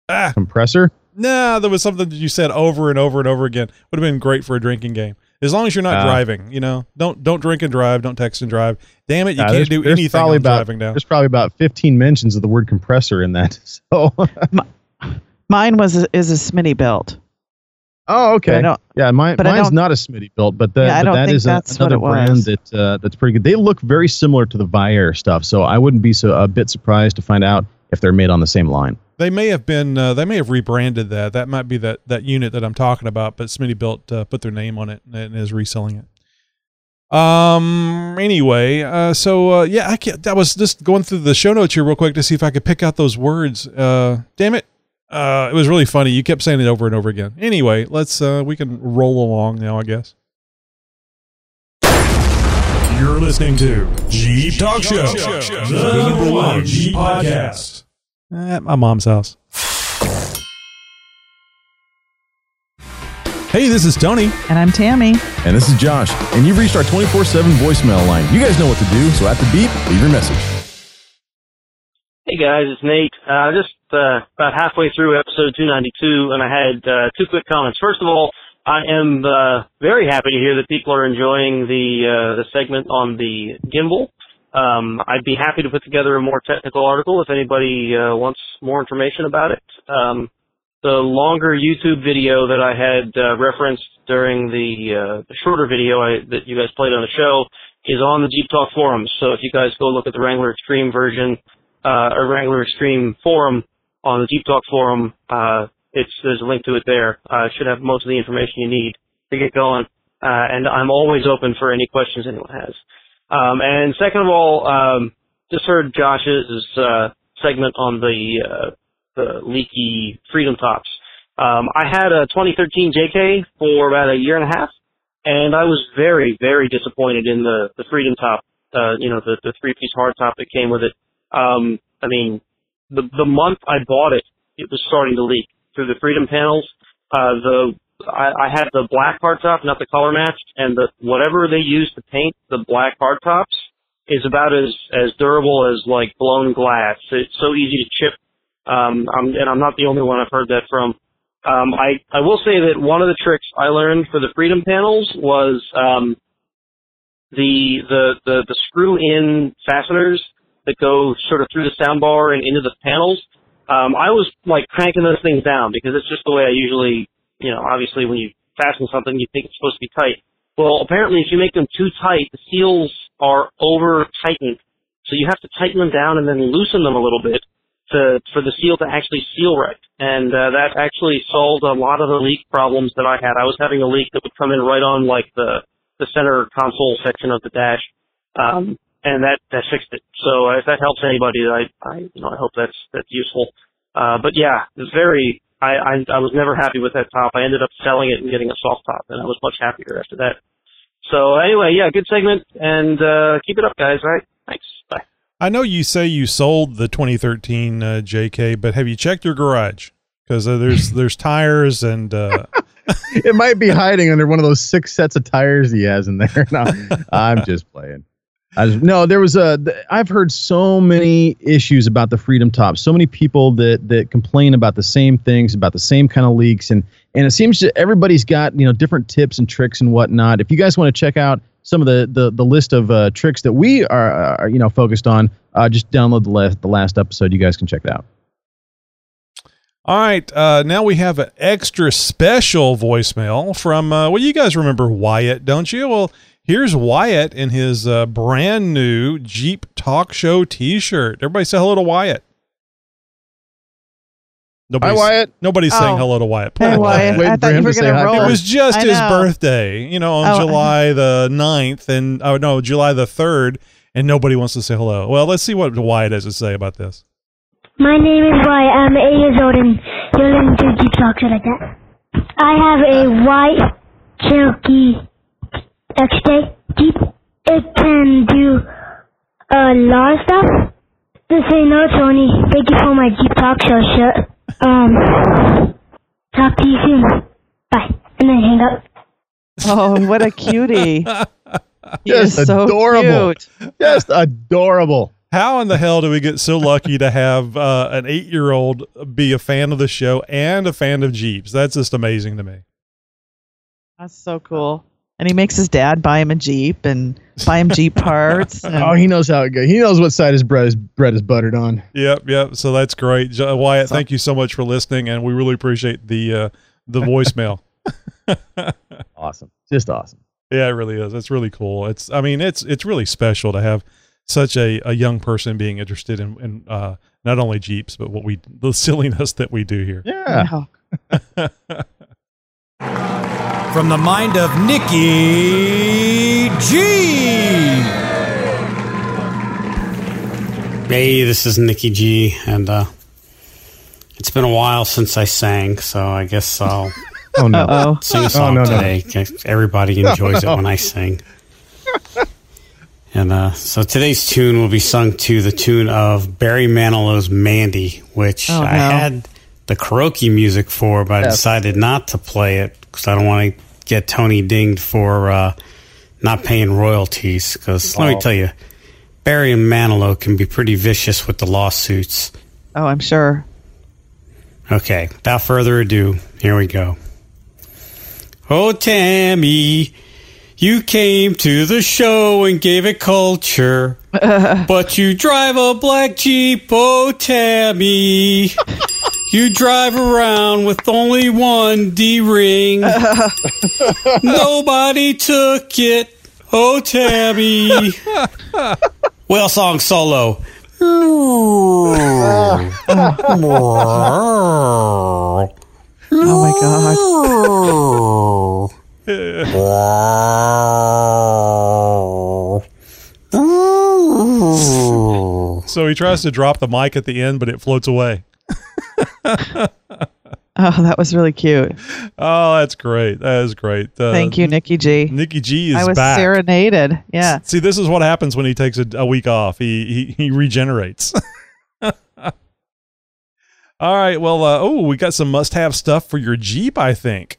Ah, Compressor. nah, there was something that you said over and over and over again. Would have been great for a drinking game. As long as you're not Ah. driving, you know, don't don't drink and drive, don't text and drive. Damn it, you Uh, can't do there's anything probably about, driving now. There's probably about 15 mentions of the word compressor in that. So, Mine was a, is a Smittybilt. Oh, okay. But I don't- yeah, mine, but I mine's don't- a Smittybilt, but, that Yeah, but don't that think is a, that's another brand that uh, that's pretty good. They look very similar to the Viair stuff, so I wouldn't be so a bit surprised to find out if they're made on the same line. They may have been. Uh, they may have rebranded that. That might be that that unit that I'm talking about. But Smittybilt uh, put their name on it and is reselling it. Um. Anyway, uh, so uh, yeah, I can't, that was just going through the show notes here real quick to see if I could pick out those words. Uh, damn it. Uh, it was really funny. You kept saying it over and over again. Anyway, let's uh, we can roll along now, I guess. You're listening to Jeep Talk Show, the number one Jeep podcast. At my mom's house. Hey, this is Tony. And I'm Tammy. And this is Josh. And you've reached our 24 7 voicemail line. You guys know what to do, so at the beep, leave your message. Hey guys, it's Nate. Uh, just uh, about halfway through episode 292, and I had uh, two quick comments. First of all, I am uh, very happy to hear that people are enjoying the uh, the segment on the gimbal. Um, I'd be happy to put together a more technical article if anybody uh, wants more information about it. Um, the longer YouTube video that I had uh, referenced during the, uh, the shorter video I, that you guys played on the show is on the Jeep Talk forums. So if you guys go look at the Wrangler Extreme version, uh, or Wrangler Extreme forum on the Jeep Talk forum, uh, it's there's a link to it there. Uh, should have most of the information you need to get going. Uh, and I'm always open for any questions anyone has. Um, and second of all, um, just heard Josh's uh, segment on the uh, the leaky Freedom Tops. Um, I had a 2013 JK for about a year and a half, and I was very, very disappointed in the the Freedom Top. Uh, you know, the the three piece hardtop that came with it. Um, I mean, the the month I bought it, it was starting to leak through the Freedom panels. Uh, the I, I had the black hardtop, not the color matched, and the whatever they used to paint the black hardtops is about as as durable as like blown glass. It's so easy to chip. Um, I'm, and I'm not the only one I've heard that from. Um, I I will say that one of the tricks I learned for the Freedom panels was um, the the the the screw in fasteners that go sort of through the soundbar and into the panels. Um, I was like cranking those things down because it's just the way I usually, you know, obviously when you fasten something, you think it's supposed to be tight. Well, apparently if you make them too tight, the seals are over tightened. So you have to tighten them down and then loosen them a little bit to, for the seal to actually seal right. And, uh, that actually solved a lot of the leak problems that I had. I was having a leak that would come in right on like the, the center console section of the dash. Um, and that that fixed it. So if that helps anybody, I I you know I hope that's that's useful. Uh, but yeah, it's very. I, I I was never happy with that top. I ended up selling it and getting a soft top, and I was much happier after that. So anyway, yeah, good segment, and uh, keep it up, guys. All right, thanks. Bye. I know you say you sold the 2013 uh, JK, but have you checked your garage? Because uh, there's there's tires and uh, it might be hiding under one of those six sets of tires he has in there. No, I'm just playing. No, there was a. I've heard so many issues about the Freedom Top. So many people that that complain about the same things, about the same kind of leaks, and and it seems that everybody's got you know different tips and tricks and whatnot. If you guys want to check out some of the the, the list of uh, tricks that we are, are you know focused on, uh, just download the last the last episode. You guys can check it out. All right, uh, now we have an extra special voicemail from. Uh, well, you guys remember Wyatt, don't you? Well, Here's Wyatt in his uh, brand new Jeep Talk Show T-shirt. Everybody say hello to Wyatt. Nobody's, Wyatt. Nobody's Oh. saying hello to Wyatt. Hey, Wyatt. I thought you were say going to roll. It was just his birthday, you know, on Oh, July the 9th and oh no, July the 3rd, and nobody wants to say hello. Well, let's see what Wyatt has to say about this. My name is Wyatt. I'm eight years old and you're listening to Jeep Talk Show like that. I have a white Cherokee XJ Jeep. It can do a lot of stuff. Just so you know, Tony, thank you for my Jeep Talk Show shirt. Um, talk to you soon. Bye. And then hang up. Oh, what a cutie. He Just is so adorable. cute. Just adorable. How in the hell do we get so lucky to have uh, an eight year old be a fan of the show and a fan of Jeeps? That's just amazing to me. That's so cool. And he makes his dad buy him a Jeep and buy him Jeep parts. And Oh, he knows how it goes. He knows what side his bread is bread is buttered on. Yep, yep. So that's great, J- Wyatt. Thank you so much for listening, and we really appreciate the uh, the voicemail. Awesome. Just awesome. Yeah, it really is. It's really cool. It's I mean, it's it's really special to have such a, a young person being interested in, in uh, not only Jeeps, but what we the silliness that we do here. Yeah. From the mind of Nicky G. Hey, this is Nicky G, and uh, it's been a while since I sang, so I guess I'll Oh no. Uh-oh. sing a song no, no. Everybody enjoys it when I sing. And uh, so today's tune will be sung to the tune of Barry Manilow's Mandy, which Oh, I had the karaoke music for, but I decided not to play it because I don't want to get Tony dinged for uh, not paying royalties. Because let me Oh. tell you, Barry and Manilow can be pretty vicious with the lawsuits. Oh, I'm sure. Okay, without further ado, here we go. Oh, Tammy, you came to the show and gave it culture, but you drive a black Jeep, oh, Tammy. You drive around with only one D ring. Nobody took it, oh, Tammy. Whale song solo. Oh my God. So he tries to drop the mic at the end, but it floats away. Oh, that was really cute. Oh, that's great. That is great. Uh, Thank you, Nicky G. Nicky G is I was back. serenaded. Yeah. See, this is what happens when he takes a, a week off. He he, he regenerates. All right. Well, uh, oh, we got some must-have stuff for your Jeep. I think.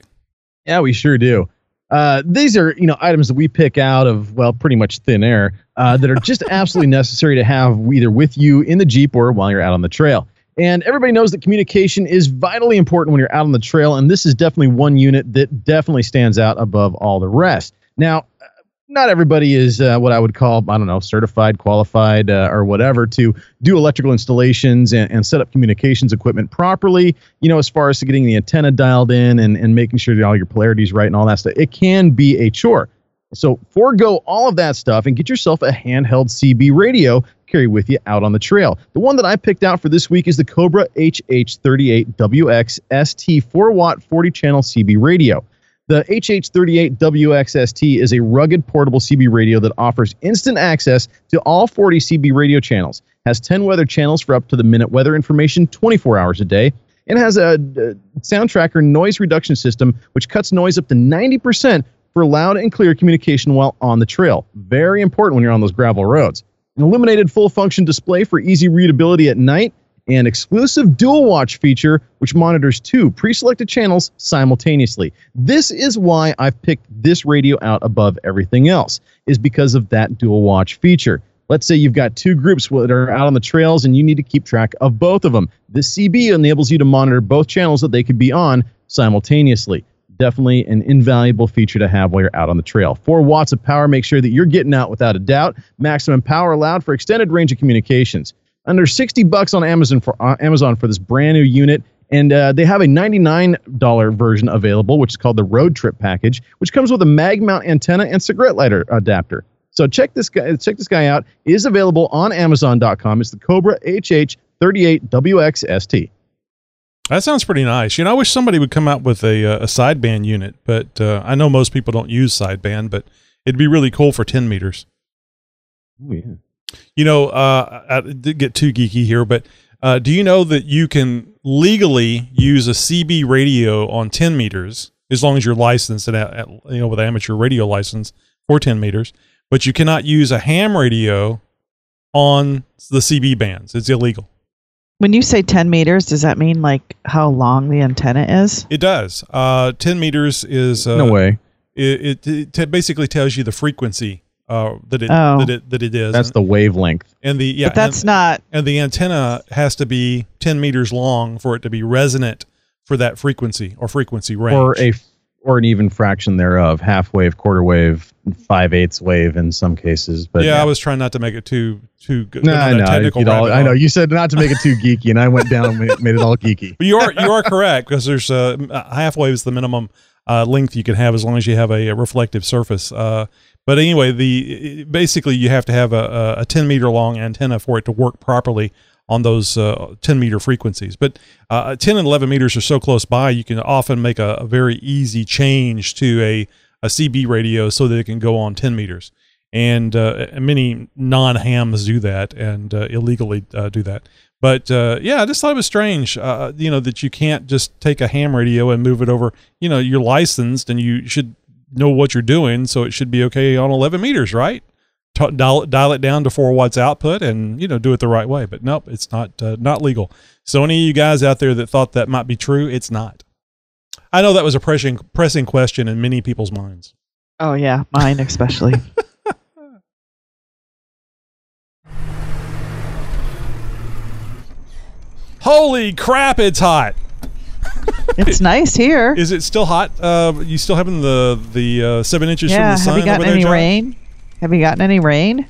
Yeah, we sure do. Uh, these are, you know, items that we pick out of, well, pretty much thin air uh, that are just absolutely necessary to have either with you in the Jeep or while you're out on the trail. And everybody knows that communication is vitally important when you're out on the trail, and this is definitely one unit that definitely stands out above all the rest. Now, uh, not everybody is uh, what I would call, I don't know, certified, qualified, uh, or whatever to do electrical installations and, and set up communications equipment properly. You know, as far as getting the antenna dialed in and, and making sure that all your polarities right and all that stuff. It can be a chore. So forego all of that stuff and get yourself a handheld CB radio carry with you out on the trail. The one that I picked out for this week is the Cobra HH38WX ST 4 watt 40 channel CB radio. The HH38WXST is a rugged portable CB radio that offers instant access to all 40 CB radio channels, has 10 weather channels for up to the minute weather information 24 hours a day, and has a, uh sound tracker noise reduction system which cuts noise up to 90% for loud and clear communication while on the trail. Very important when you're on those gravel roads. An illuminated full function display for easy readability at night and exclusive dual watch feature which monitors two pre-selected channels simultaneously. This is why I've picked this radio out above everything else is because of that dual watch feature. Let's say you've got two groups that are out on the trails and you need to keep track of both of them. This CB enables you to monitor both channels that they could be on simultaneously. Definitely an invaluable feature to have while you're out on the trail. Four watts of power make sure that you're getting out without a doubt. Maximum power allowed for extended range of communications. Under 60 bucks on Amazon for uh, Amazon for this brand new unit, And uh, they have a $99 version available, which is called the Road Trip Package, which comes with a mag mount antenna and cigarette lighter adapter. So check this guy check this guy out. It is available on Amazon.com. It's the Cobra HH38WXST. That sounds pretty nice. You know, I wish somebody would come out with a, uh, a sideband unit, but uh, I know most people don't use sideband, but it'd be really cool for 10 meters. Oh, yeah. You know, uh, I did get too geeky here, but uh, do you know that you can legally use a CB radio on 10 meters as long as you're licensed and at, at, you know with an amateur radio license for 10 meters, but you cannot use a ham radio on the CB bands. It's illegal. When you say 10 meters, does that mean like how long the antenna is? It does. Uh, 10 meters is uh, No way. It, it, it t- basically tells you the frequency uh, that it Oh. that it that it is. That's and, the wavelength. and the yeah. but that's and, not. and the antenna has to be 10 meters long for it to be resonant for that frequency or frequency range. Or a or an even fraction thereof, half wave, quarter wave, five eighths wave in some cases. But yeah, I was trying not to make it too too good. No, a know. technical all- I know. You said not to make it too geeky, and I went down and made, made it all geeky. But you are you are correct because there's uh, half wave is the minimum uh, length you can have as long as you have a, a reflective surface. Uh, but anyway, the basically you have to have a, a 10 meter long antenna for it to work properly on those uh, 10 meter frequencies. But uh, 10 and 11 meters are so close by, you can often make a, a very easy change to a, a CB radio so that it can go on 10 meters. And uh, many non hams do that and uh, illegally uh, do that. But uh, yeah, I just thought it was strange, uh, you know, that you can't just take a ham radio and move it over. You know, you're licensed and you should know what you're doing, so it should be okay on 11 meters, right? T- dial, it- dial it down to four watts output and you know do it the right way. But nope, it's not uh, not legal. So any of you guys out there that thought that might be true, it's not. I know that was a pressing pressing question in many people's minds. Oh, yeah. Mine especially. Holy crap, it's hot. it's nice here. Is it still hot? Uh, you still having the the uh, seven inches from the sun Have you gotten any Josh? rain? Have you gotten any rain?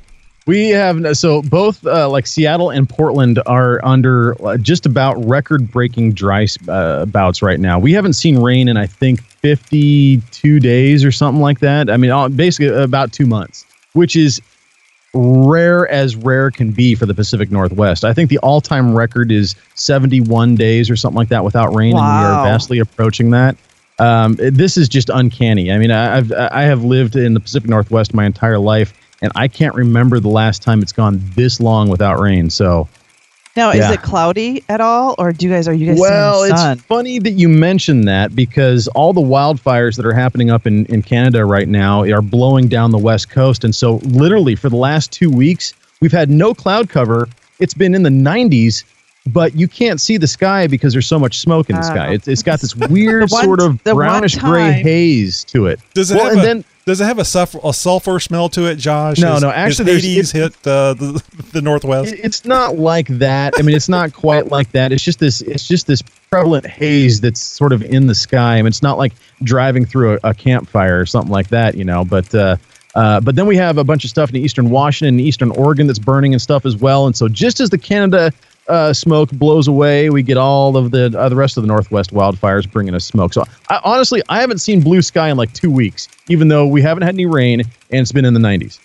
We have so both uh, like Seattle and Portland are under uh, just about record-breaking dry uh, bouts right now. We haven't seen rain in I think 52 days or something like that. I mean, basically about two months, which is rare as rare can be for the Pacific Northwest. I think the all-time record is 71 days or something like that without rain, and we are vastly approaching that. Um, this is just uncanny. I mean, I- I've I have lived in the Pacific Northwest my entire life, and I can't remember the last time it's gone this long without rain. So, Now, is it cloudy at all, or do you guys are you guys well, it's funny that you mention that because all the wildfires that are happening up in, in Canada right now are blowing down the west coast. And so, literally, for the last two weeks, we've had no cloud cover. It's been in the 90s, but you can't see the sky because there's so much smoke in the sky. Oh. It's, it's got this weird one- sort of brownish gray haze to it. Does it well, have and a, then does it have a sulfur, a sulfur smell to it, Josh? No, Is- no, is actually, there's- Hades hit uh, the the northwest. It's not like that. I mean, it's not quite like that. It's just this. It's just this prevalent haze that's sort of in the sky. I mean, it's not like driving through a, a campfire or something like that, you know. But uh, uh, but then we have a bunch of stuff in eastern Washington and eastern Oregon that's burning and stuff as well. And so just as the Canada uh, smoke blows away, we get all of the uh, the rest of the Northwest wildfires bringing us smoke. So I, honestly, I haven't seen blue sky in like two weeks, even though we haven't had any rain and it's been in the 90s.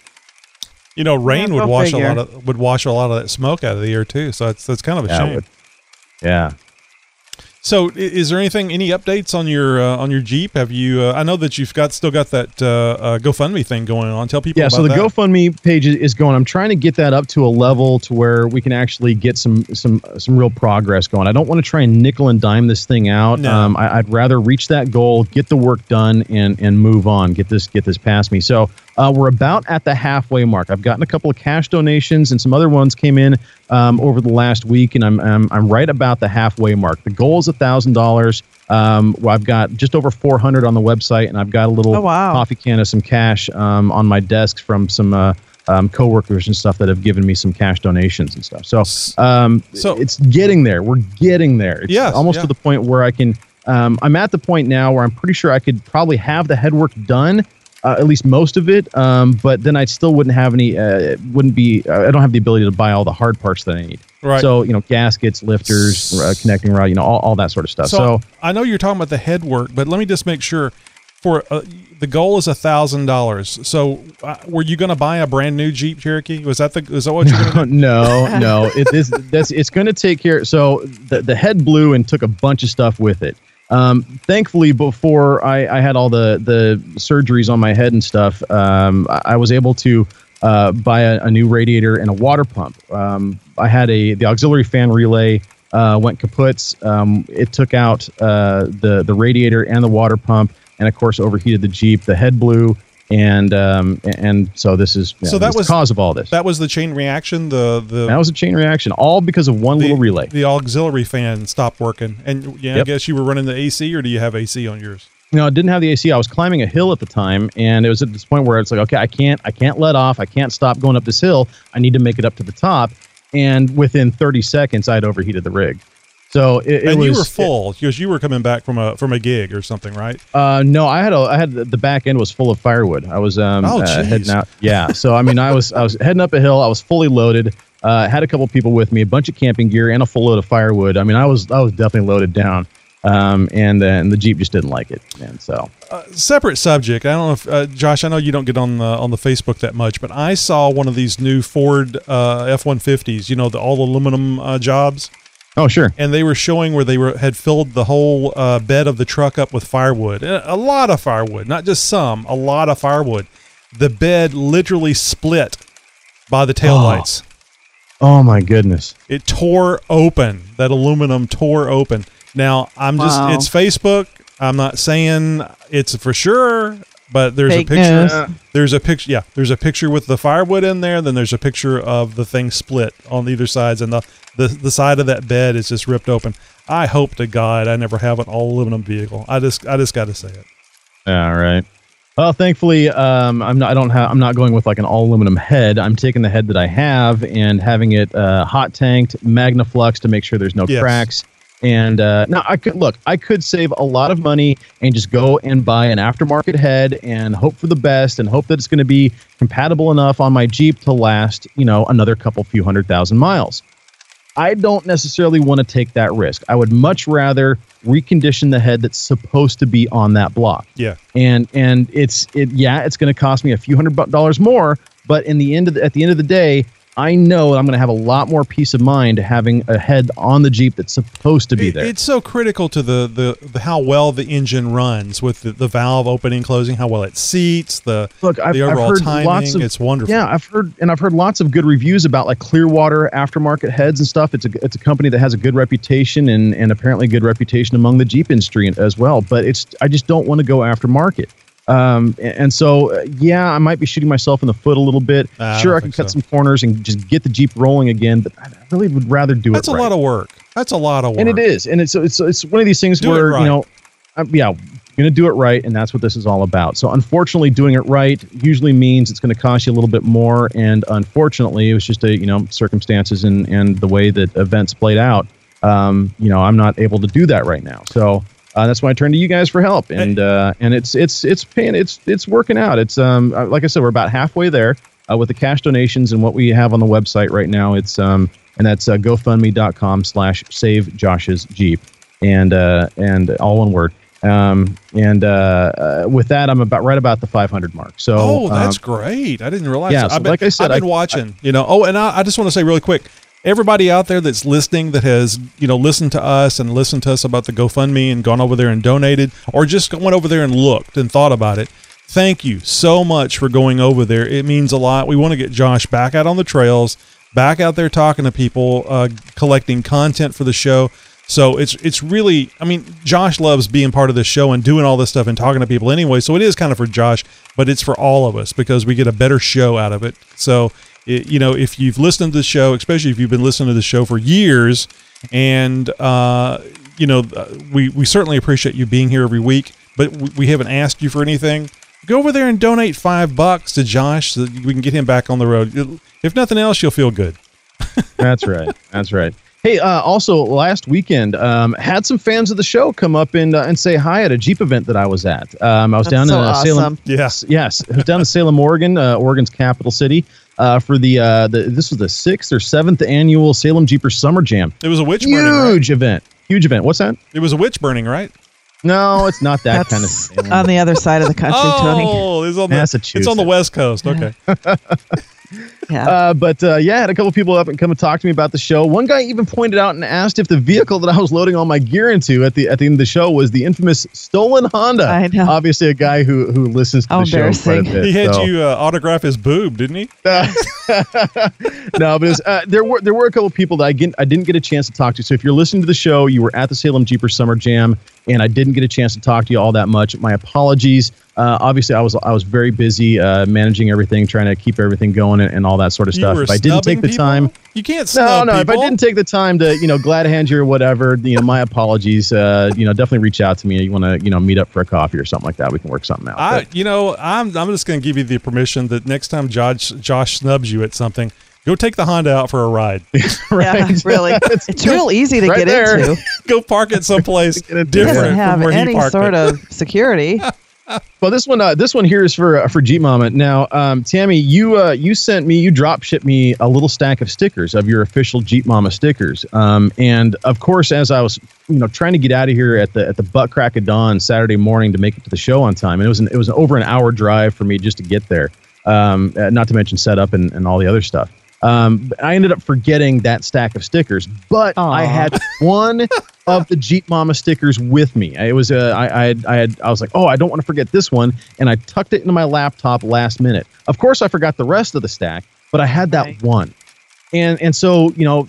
You know, rain Yeah, would wash figure. a lot of would wash a lot of that smoke out of the air too. So it's that's kind of a Yeah, shame. Yeah. So, is there anything, any updates on your uh, on your Jeep? Have you? Uh, I know that you've got still got that uh, uh, GoFundMe thing going on. Tell people. yeah so the that. gofundme page is- going i'm trying to get that up to a level to where we can actually get some some some real progress going i don't want to try and nickel and dime this thing out No. um, I, i'd rather reach that goal get the work done and and move on get this get this past me so uh, we're about at the halfway mark i've gotten a couple of cash donations and some other ones came in um, over the last week and I'm, I'm i'm right about the halfway mark the goal is a thousand dollars um, I've got just over 400 on the website, and I've got a little Oh, wow. coffee can of some cash um, on my desk from some uh, um, coworkers and stuff that have given me some cash donations and stuff. So, um, So- it's getting there. We're getting there. It's Yes, almost yeah. to the point where I can. Um, I'm at the point now where I'm pretty sure I could probably have the headwork done, uh, at least most of it. Um, but then I still wouldn't have any. Uh, wouldn't be. Uh, I don't have the ability to buy all the hard parts that I need. Right. So you know, gaskets, lifters, uh, connecting rod, you know, all, all that sort of stuff. So, I know you're talking about the head work, but let me just make sure. For uh, the goal is a thousand dollars. So, uh, were you going to buy a brand new Jeep Cherokee? Was that the? Is that what you're going to do? no, no, it is that's it's going to take care. So the the head blew and took a bunch of stuff with it. Um, thankfully, before I, I had all the the surgeries on my head and stuff, um, I, I was able to uh, buy a, a new radiator and a water pump. Um, I had a the auxiliary fan relay uh, went kaput. Um, it took out uh, the the radiator and the water pump, and of course overheated the Jeep. The head blew, and um, and so this is So yeah, that was the cause of all this. That was the chain reaction. The the That was a chain reaction, all because of one little relay. the auxiliary fan stopped working, and yeah, I guess you were running the AC, or do you have AC on yours? No, I didn't have the AC. I was climbing a hill at the time, and it was at this point where it's like, okay, I can't, I can't let off. I can't stop going up this hill. I need to make it up to the top. And within 30 seconds, I'd overheated the rig. So it, it and was. you were full because you were coming back from a from a gig or something, right? Uh, no, I had a, I had the back end was full of firewood. I was um Oh, uh, heading out. Yeah, so I mean, I was I was heading up a hill. I was fully loaded. Uh, had a couple people with me, a bunch of camping gear, and a full load of firewood. I mean, I was I was definitely loaded down. Um, and uh, and the Jeep just didn't like it, and so separate subject. I don't know if uh, Josh. I know you don't get on the on the Facebook that much, but I saw one of these new Ford uh, F one fifties. You know, the all aluminum uh, jobs. Oh, sure. And they were showing where they were had filled the whole uh, bed of the truck up with firewood, a a lot of firewood, not just some, a lot of firewood. The bed literally split by the taillights. Oh my goodness. It tore open. That aluminum tore open. Now, I'm just Wow. it's Facebook. I'm not saying it's for sure, but there's Fake a picture. news. There's a picture. Yeah, there's a picture with the firewood in there. Then there's a picture of the thing split on either sides, and the the, the side of that bed is just ripped open. I hope to God I never have an all aluminum vehicle. I just I just got to say it. All right. Well, thankfully, um, I'm not. I don't have. I'm not going with like an all aluminum head. I'm taking the head that I have and having it uh, hot tanked, Magnaflux to make sure there's no Yes. cracks. And uh, now I could look. I could save a lot of money and just go and buy an aftermarket head and hope for the best and hope that it's going to be compatible enough on my Jeep to last, you know, another couple few hundred thousand miles. I don't necessarily want to take that risk. I would much rather recondition the head that's supposed to be on that block Yeah. and and it's it yeah it's going to cost me a few hundred dollars more but in the end of the, at the end of the day i know i'm going to have a lot more peace of mind having a head on the jeep that's supposed to be there It's so critical to the, the, the how well the engine runs with the, the valve opening closing, how well it seats, the Look, I've, the I've overall heard timing. lots of it's wonderful. Yeah, I've heard and I've heard lots of good reviews about like Clearwater aftermarket heads and stuff. It's a it's a company that has a good reputation and and apparently good reputation among the Jeep industry as well. But it's I just don't want to go aftermarket. Um, and, so uh, yeah, I might be shooting myself in the foot a little bit. I sure, don't I can cut so. some corners and just get the Jeep rolling again. But I really would rather do That's it. That's a right lot of work. That's a lot of work. and it is and it's it's it's one of these things Do where right. you know yeah, I'm, yeah going to do it right and that's what this is all about so unfortunately doing it right usually means it's going to cost you a little bit more and unfortunately it was just a you know circumstances and and the way that events played out um you know i'm not able to do that right now so uh, that's why I turned to you guys for help, and uh, and it's it's it's paying it's it's working out. It's um uh, like I said, we're about halfway there uh, with the cash donations and what we have on the website right now. It's um and that's uh, GoFundMe.com slash Save Josh's Jeep, and uh and all one word. Um and uh, uh with that, I'm about right about the 500 mark. So Oh, that's um, great! I didn't realize. yeah, so I've been, like I said, I've been I- watching. you know. Oh, and I, I just want to say really quick, everybody out there that's listening that has you know listened to us and listened to us about the GoFundMe and gone over there and donated, or just went over there and looked and thought about it. Thank you so much for going over there. It means a lot. We want to get Josh back out on the trails, back out there talking to people, uh, collecting content for the show. So it's it's really, I mean, Josh loves being part of this show and doing all this stuff and talking to people anyway. So it is kind of for Josh, but it's for all of us because we get a better show out of it. So it, you know, if you've listened to the show, especially if you've been listening to the show for years, and uh, you know, uh, we we certainly appreciate you being here every week. But we, we haven't asked you for anything. Go over there and donate five bucks to Josh so that we can get him back on the road. If nothing else, you'll feel good. That's right. That's right. Hey, uh, also last weekend, um, had some fans of the show come up and uh, and say hi at a Jeep event that I was at. Um, I was That's down so in uh, Salem. awesome. Yes, yes, I was down in Salem, Oregon, uh, Oregon's capital city. Uh, for the uh, the this was the sixth or seventh annual Salem Jeepers Summer Jam. It was a witch burning, right? Huge event. Huge event. What's that? It was a witch burning, right? No, it's not that kind of thing. on the other side of the country, Tony. Oh, it's on the Massachusetts. it's on the west coast. Okay. Yeah. Uh, but uh, yeah, I had a couple people up and come and talk to me about the show. One guy even pointed out and asked if the vehicle that I was loading all my gear into at the at the end of the show was the infamous stolen Honda. I know. Obviously, a guy who who listens to How the show quite a embarrassing. bit. he had so- you uh, autograph his boob, didn't he? no, but it was, uh, there were there were a couple people that I get, I didn't get a chance to talk to. So if you're listening to the show, you were at the Salem Jeepers Summer Jam, and I didn't get a chance to talk to you all that much. My apologies. Uh, obviously, I was I was very busy uh, managing everything, trying to keep everything going, and, and all that sort of You stuff. were If I didn't take the people? time, You can't no, snub no. If I didn't take the time to, you know, glad hand you or whatever, you know, my apologies. Uh, you know, definitely reach out to me. You want to, you know, meet up for a coffee or something like that. We can work something out. I, you know, I'm I'm just going to give you the permission that next time Josh Josh snubs you at something, go take the Honda out for a ride. Yeah, really. It's real easy to right get there. into. go park it someplace Get it It different doesn't from have where any sort it. of security. Well, this one, uh, this one here is for uh, for Jeep Mama. Now, um, Tammy, you uh, you sent me, you drop shipped me a little stack of stickers of your official Jeep Mama stickers. Um, and of course, as I was, you know, trying to get out of here at the at the butt crack of dawn Saturday morning to make it to the show on time, and it was an, it was over an hour drive for me just to get there. Um, uh, not to mention setup and and all the other stuff. Um, I ended up forgetting that stack of stickers, but I had one of the Jeep Mama stickers with me. It was uh, I I had, I had I was like, oh, I don't want to forget this one, and I tucked it into my laptop last minute. Of course, I forgot the rest of the stack, but I had that Right. one, and and so you know.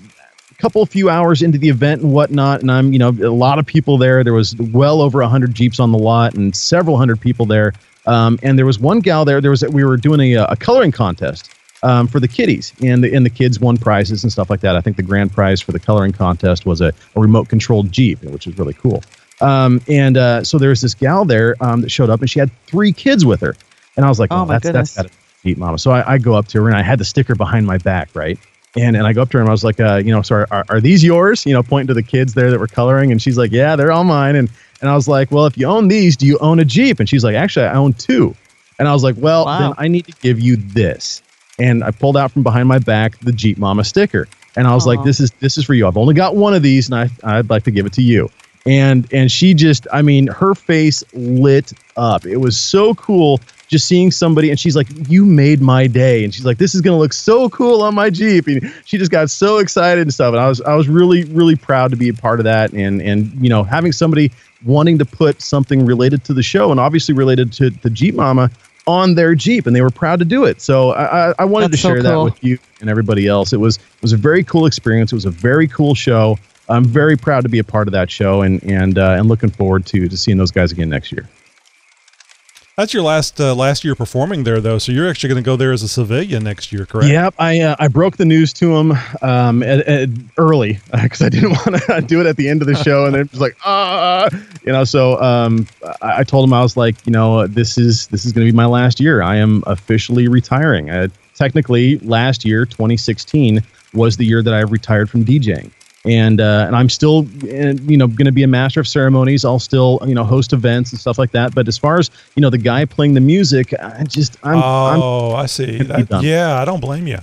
a Couple few hours into the event and whatnot, and I'm, you know, a lot of people there. There was well over hundred jeeps on the lot, and several hundred people there. Um, and there was one gal there. There was we were doing a, a coloring contest, um, for the kiddies, and the and the kids won prizes and stuff like that. I think the grand prize for the coloring contest was a, a remote controlled Jeep, which was really cool. Um, and uh, so there was this gal there um, that showed up, and she had three kids with her, and I was like, Oh, oh, my that's goodness. that's Jeep Mama. So I, I go up to her, and I had the sticker behind my back, right. And, and I go up to her and I was like, uh, you know, sorry, are, are these yours? You know, pointing to the kids there that were coloring. And she's like, yeah, they're all mine. And and I was like, well, if you own these, do you own a Jeep? And she's like, actually, I own two. And I was like, well, Wow. then I need to give you this. And I pulled out from behind my back the Jeep Mama sticker. And I was like, this is this is for you. I've only got one of these, and I I'd like to give it to you. And and she just, I mean, her face lit up. It was so cool just seeing somebody and she's like you made my day and she's like this is going to look so cool on my jeep and she just got so excited and stuff and i was i was really really proud to be a part of that and and you know having somebody wanting to put something related to the show and obviously related to the jeep mama on their jeep and they were proud to do it. So i i, wanted That's to so share that with you and everybody else. It was it was a very cool experience. It was a very cool show. I'm very proud to be a part of that show and and uh, and looking forward to to seeing those guys again next year That's your last uh, last year performing there, though. So you're actually going to go there as a civilian next year, correct? Yep, I uh, I broke the news to him um, at, at early because I didn't want to do it at the end of the show, and they're just like, ah, you know. So um, I, I told him I was like, you know, this is this is going to be my last year. I am officially retiring. Uh, technically, last year, 2016, was the year that I retired from DJing. And uh, and I'm still, you know, going to be a master of ceremonies. I'll still, you know, host events and stuff like that. But as far as you know, the guy playing the music, I just, I'm, I'm oh, I see. That- yeah, I don't blame you.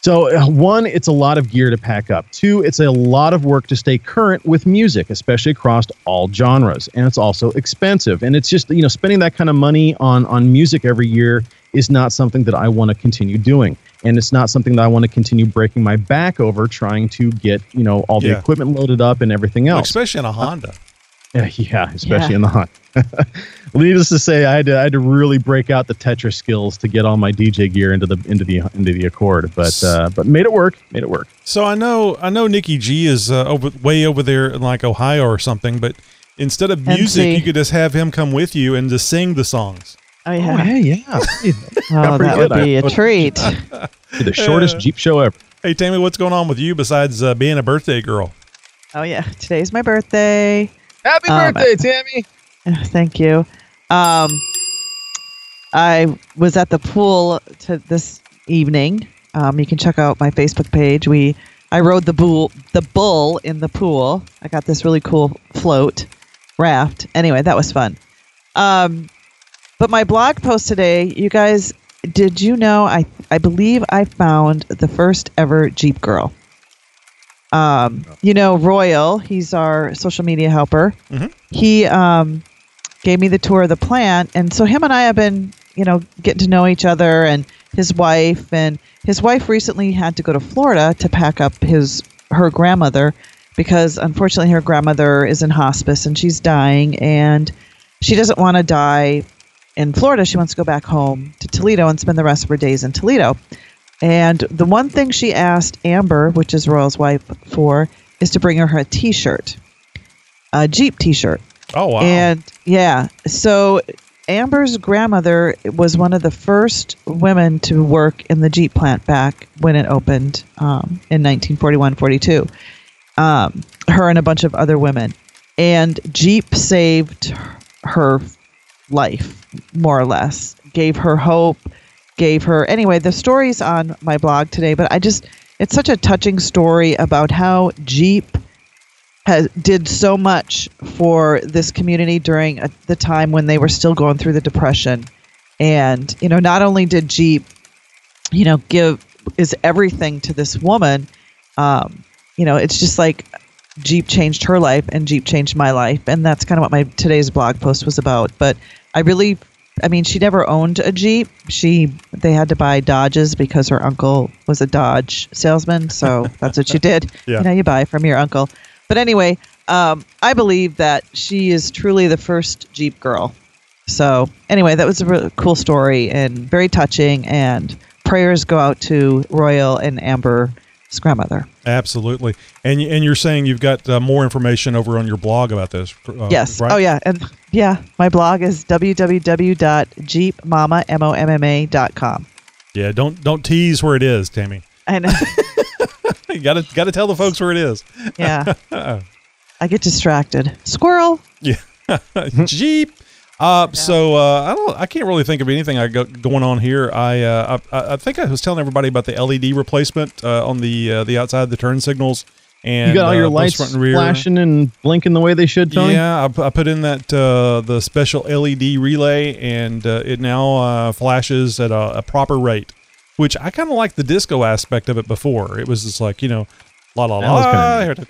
so, uh, one, it's a lot of gear to pack up. Two, it's a lot of work to stay current with music, especially across all genres. And it's also expensive. And it's just, you know, spending that kind of money on on music every year is not something that I want to continue doing. And it's not something that I want to continue breaking my back over trying to get, you know, all the Yeah. equipment loaded up and everything else. Especially in a Honda. Yeah, yeah, especially Yeah. in the hunt. Needless to say, I had to I had to really break out the Tetris skills to get all my DJ gear into the into the into the Accord, but uh, but made it work. Made it work. So I know I know Nicky G is uh, over way over there in like Ohio or something, but instead of music, NC. you could just have him come with you and just sing the songs. Oh yeah. hey, yeah. Oh, that would be I- a treat. the shortest Jeep show ever. Hey Tammy, what's going on with you besides uh, being a birthday girl? Oh yeah. Today's my birthday. Happy Um, birthday, Tammy! Uh, Thank you. Um, I was at the pool to this evening. Um, you can check out my Facebook page. We I rode the bull the bull in the pool. I got this really cool float raft. Anyway, that was fun. Um, but my blog post today, you guys did you know? I I believe I found the first ever Jeep girl. Um, you know, Royal. He's our social media helper. Mhm. He um, gave me the tour of the plant, and so him and I have been, you know, getting to know each other, and his wife, and his wife recently had to go to Florida to pack up his her grandmother because unfortunately her grandmother is in hospice and she's dying, and she doesn't want to die in Florida. She wants to go back home to Toledo and spend the rest of her days in Toledo. And the one thing she asked Amber, which is Royal's wife, for is to bring her a T-shirt, a Jeep T-shirt. Oh wow! And yeah, so Amber's grandmother was one of the first women to work in the Jeep plant back when it opened um, in 1941-42. Um, her and a bunch of other women, and Jeep saved her life more or less, gave her hope, gave her anyway. The story's on my blog today, but I just it's such a touching story about how Jeep has did so much for this community during a, the time when they were still going through the depression and you know not only did jeep you know give is everything to this woman um, you know it's just like jeep changed her life and jeep changed my life and that's kind of what my today's blog post was about but i really i mean she never owned a jeep she they had to buy dodges because her uncle was a dodge salesman so that's what she did Yeah. you know you buy from your uncle but anyway, um, I believe that she is truly the first Jeep girl. So anyway, that was a really cool story and very touching. And prayers go out to Royal and Amber's grandmother. Absolutely. And and you're saying you've got uh, more information over on your blog about this. Uh, yes. Right? Oh yeah. And yeah, my blog is www.jeepmama.com. Yeah. Don't don't tease where it is, Tammy. I know. you gotta gotta tell the folks where it is. Yeah. I get distracted. Squirrel. Yeah. Jeep. Uh, So uh, I don't. I can't really think of anything I got going on here. I, uh, I I think I was telling everybody about the LED replacement uh, on the uh, the outside of the turn signals. And you got all your uh, both lights front and rear. flashing and blinking the way they should, Tony. Yeah, I, I put in that uh, the special LED relay, and uh, it now uh, flashes at a, a proper rate. Which I kind of like the disco aspect of it before. It was just like you know, la la la. kinda.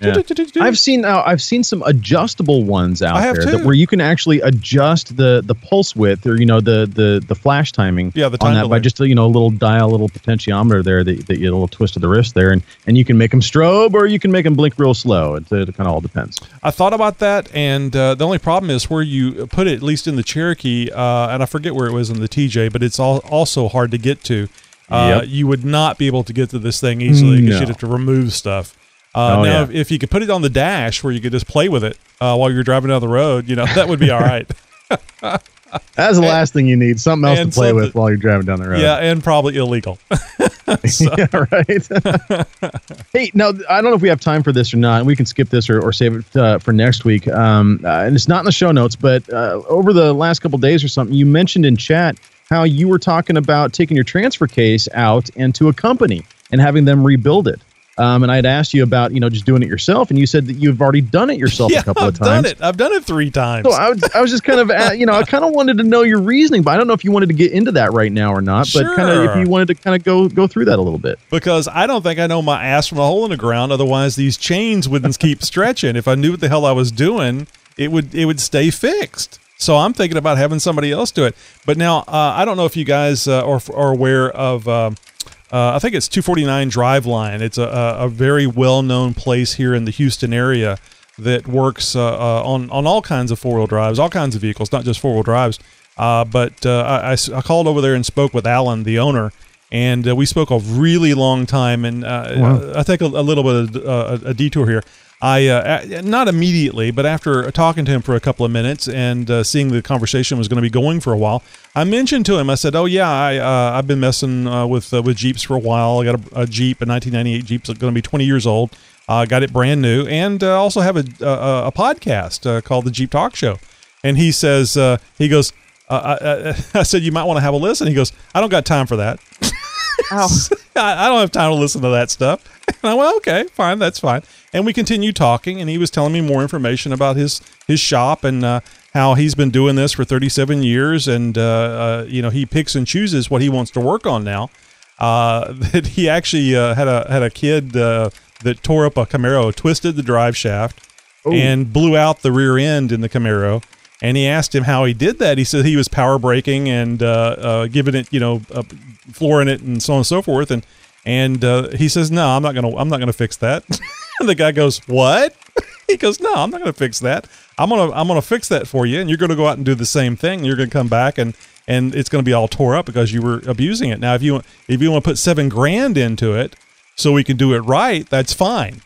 Yeah. I've seen uh, I've seen some adjustable ones out I have there too. that where you can actually adjust the the pulse width or you know the the the flash timing Yeah, the on time that by just a, you know a little dial, a little potentiometer there that, that you a little twist of the wrist there, and and you can make them strobe or you can make them blink real slow. It, it kind of all depends. I thought about that, and uh, the only problem is where you put it, at least in the Cherokee, uh, and I forget where it was in the TJ, but it's all, also hard to get to. Uh, Yep. You would not be able to get to this thing easily because No. you'd have to remove stuff. Uh, Oh, now, yeah. if, if you could put it on the dash where you could just play with it uh, while you're driving down the road, you know that would be all right. That's the last thing you need. Something else to play with while you're driving down the road. yeah, and probably illegal. yeah, right. hey, now I don't know if we have time for this or not. We can skip this or, or save it uh, for next week. Um, uh, and it's not in the show notes, but uh, over the last couple days or something, you mentioned in chat how you were talking about taking your transfer case out into a company and having them rebuild it. Um, and I had asked you about you know just doing it yourself, and you said that you've already done it yourself yeah, a couple I've of times. done it. I've done it three times. So I was, I was just kind of, uh, you know, I kind of wanted to know your reasoning, but I don't know if you wanted to get into that right now or not. But kind of, if you wanted to kind of go go through that a little bit. because I don't think I know my ass from a hole in the ground. Otherwise, these chains wouldn't keep stretching. If I knew what the hell I was doing, it would it would stay fixed. So I'm thinking about having somebody else do it. But now uh, I don't know if you guys uh, are, are aware of. um uh, I think it's 249 Driveline. It's a, a, very well known place here in the Houston area that works uh, uh, on on all kinds of four wheel drives, all kinds of vehicles, not just four wheel drives. Uh, but uh, I- I, I called over there and spoke with Alan, the owner, and uh, we spoke a really long time. And uh, Wow. I take a, a little bit of uh, a detour here. I uh, not immediately, but after talking to him for a couple of minutes and uh, seeing the conversation was going to be going for a while, I mentioned to him. I said, "Oh yeah, I uh, I've been messing uh, with uh, with Jeeps for a while. I got a, a Jeep, a 1998 Jeep, that's going to be 20 years old. Uh, got it brand new, and uh, also have a a, a podcast uh, called the Jeep Talk Show." And he says, he goes, I, I, I said, "You might want to have a listen." He goes, "I don't got time for that." I, I don't have time to listen to that stuff. And I went, okay, fine, that's fine. And we continued talking, and he was telling me more information about his his shop and uh, how he's been doing this for 37 years, and uh, uh, you know he picks and chooses what he wants to work on now. Uh, that he actually uh, had a had a kid uh, that tore up a Camaro, twisted the drive shaft, Oh. and blew out the rear end in the Camaro. And he asked him how he did that. He said he was power braking and uh, uh, giving it, you know, uh, flooring it and so on and so forth. And and uh, he says, "No, I'm not gonna, I'm not gonna fix that." and the guy goes, "What?" he goes, "No, I'm not gonna fix that. I'm gonna, I'm gonna fix that for you, and you're gonna go out and do the same thing. You're gonna come back and and it's gonna be all tore up because you were abusing it. Now, if you if you want to put seven grand into it so we can do it right, that's fine."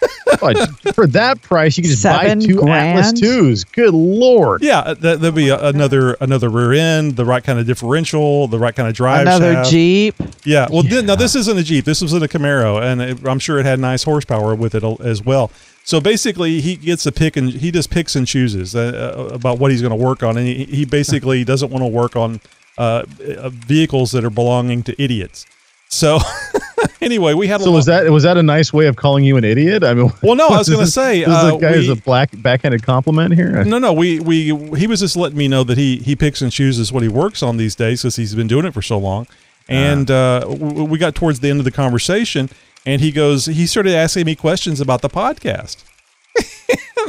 But for that price, you can just Seven buy two grand? Atlas twos. Good lord! Yeah, uh, that, there'll be a, another another rear end, the right kind of differential, the right kind of drive. Another shaft. Jeep. Yeah. Well, th- now this isn't a Jeep. This was in a Camaro, and it, I'm sure it had nice horsepower with it as well. So basically, he gets to pick and he just picks and chooses uh, uh, about what he's going to work on, and he, he basically doesn't want to work on uh, uh, vehicles that are belonging to idiots. So anyway, we had So was that was that a nice way of calling you an idiot? I mean, Well, no, I was gonna say, this is uh, guy is we- a black backhanded compliment here. No, no, we we he was just letting me know that he he picks and chooses what he works on these days because he's been doing it for so long. And uh, w- we got towards the end of the conversation, and he goes, he started asking me questions about the podcast.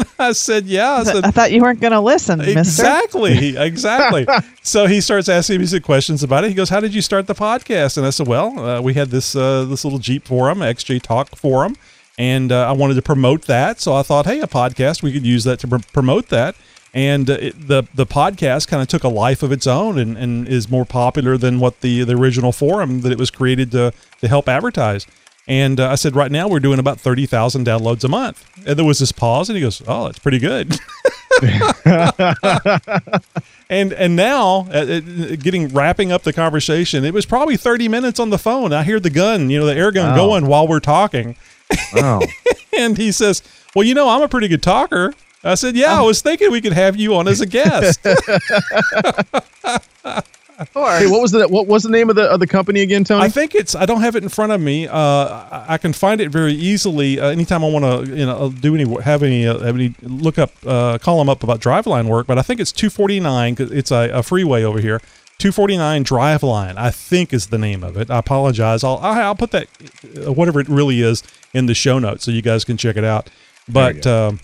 I said, "Yeah." I said, I thought you weren't going to listen, Mister. Exactly, exactly. so he starts asking me some questions about it. He goes, "How did you start the podcast?" And I said, "Well, uh, we had this uh, this little Jeep forum, XJ Talk forum, and uh, I wanted to promote that. So I thought, hey, a podcast, we could use that to pr- promote that." And uh, it, the the podcast kind of took a life of its own and, and is more popular than what the the original forum that it was created to to help advertise. And uh, I said, right now we're doing about thirty thousand downloads a month. And there was this pause, and he goes, "Oh, that's pretty good." and and now uh, uh, getting wrapping up the conversation it was probably 30 minutes on the phone i hear the gun you know the air gun Wow. going while we're talking Wow. and he says well you know i'm a pretty good talker i said yeah i was thinking we could have you on as a guest Hey, what was the what was the name of the of the company again, Tony? I think it's. I don't have it in front of me. Uh, I I can find it very easily. Uh, anytime I want to, you know, do any have any uh, have any look up, uh, call them up about driveline work. But I think it's two forty nine. It's a, a freeway over here. Two forty nine driveline. I think is the name of it. I apologize. I'll I'll, I'll put that uh, whatever it really is in the show notes so you guys can check it out. But um,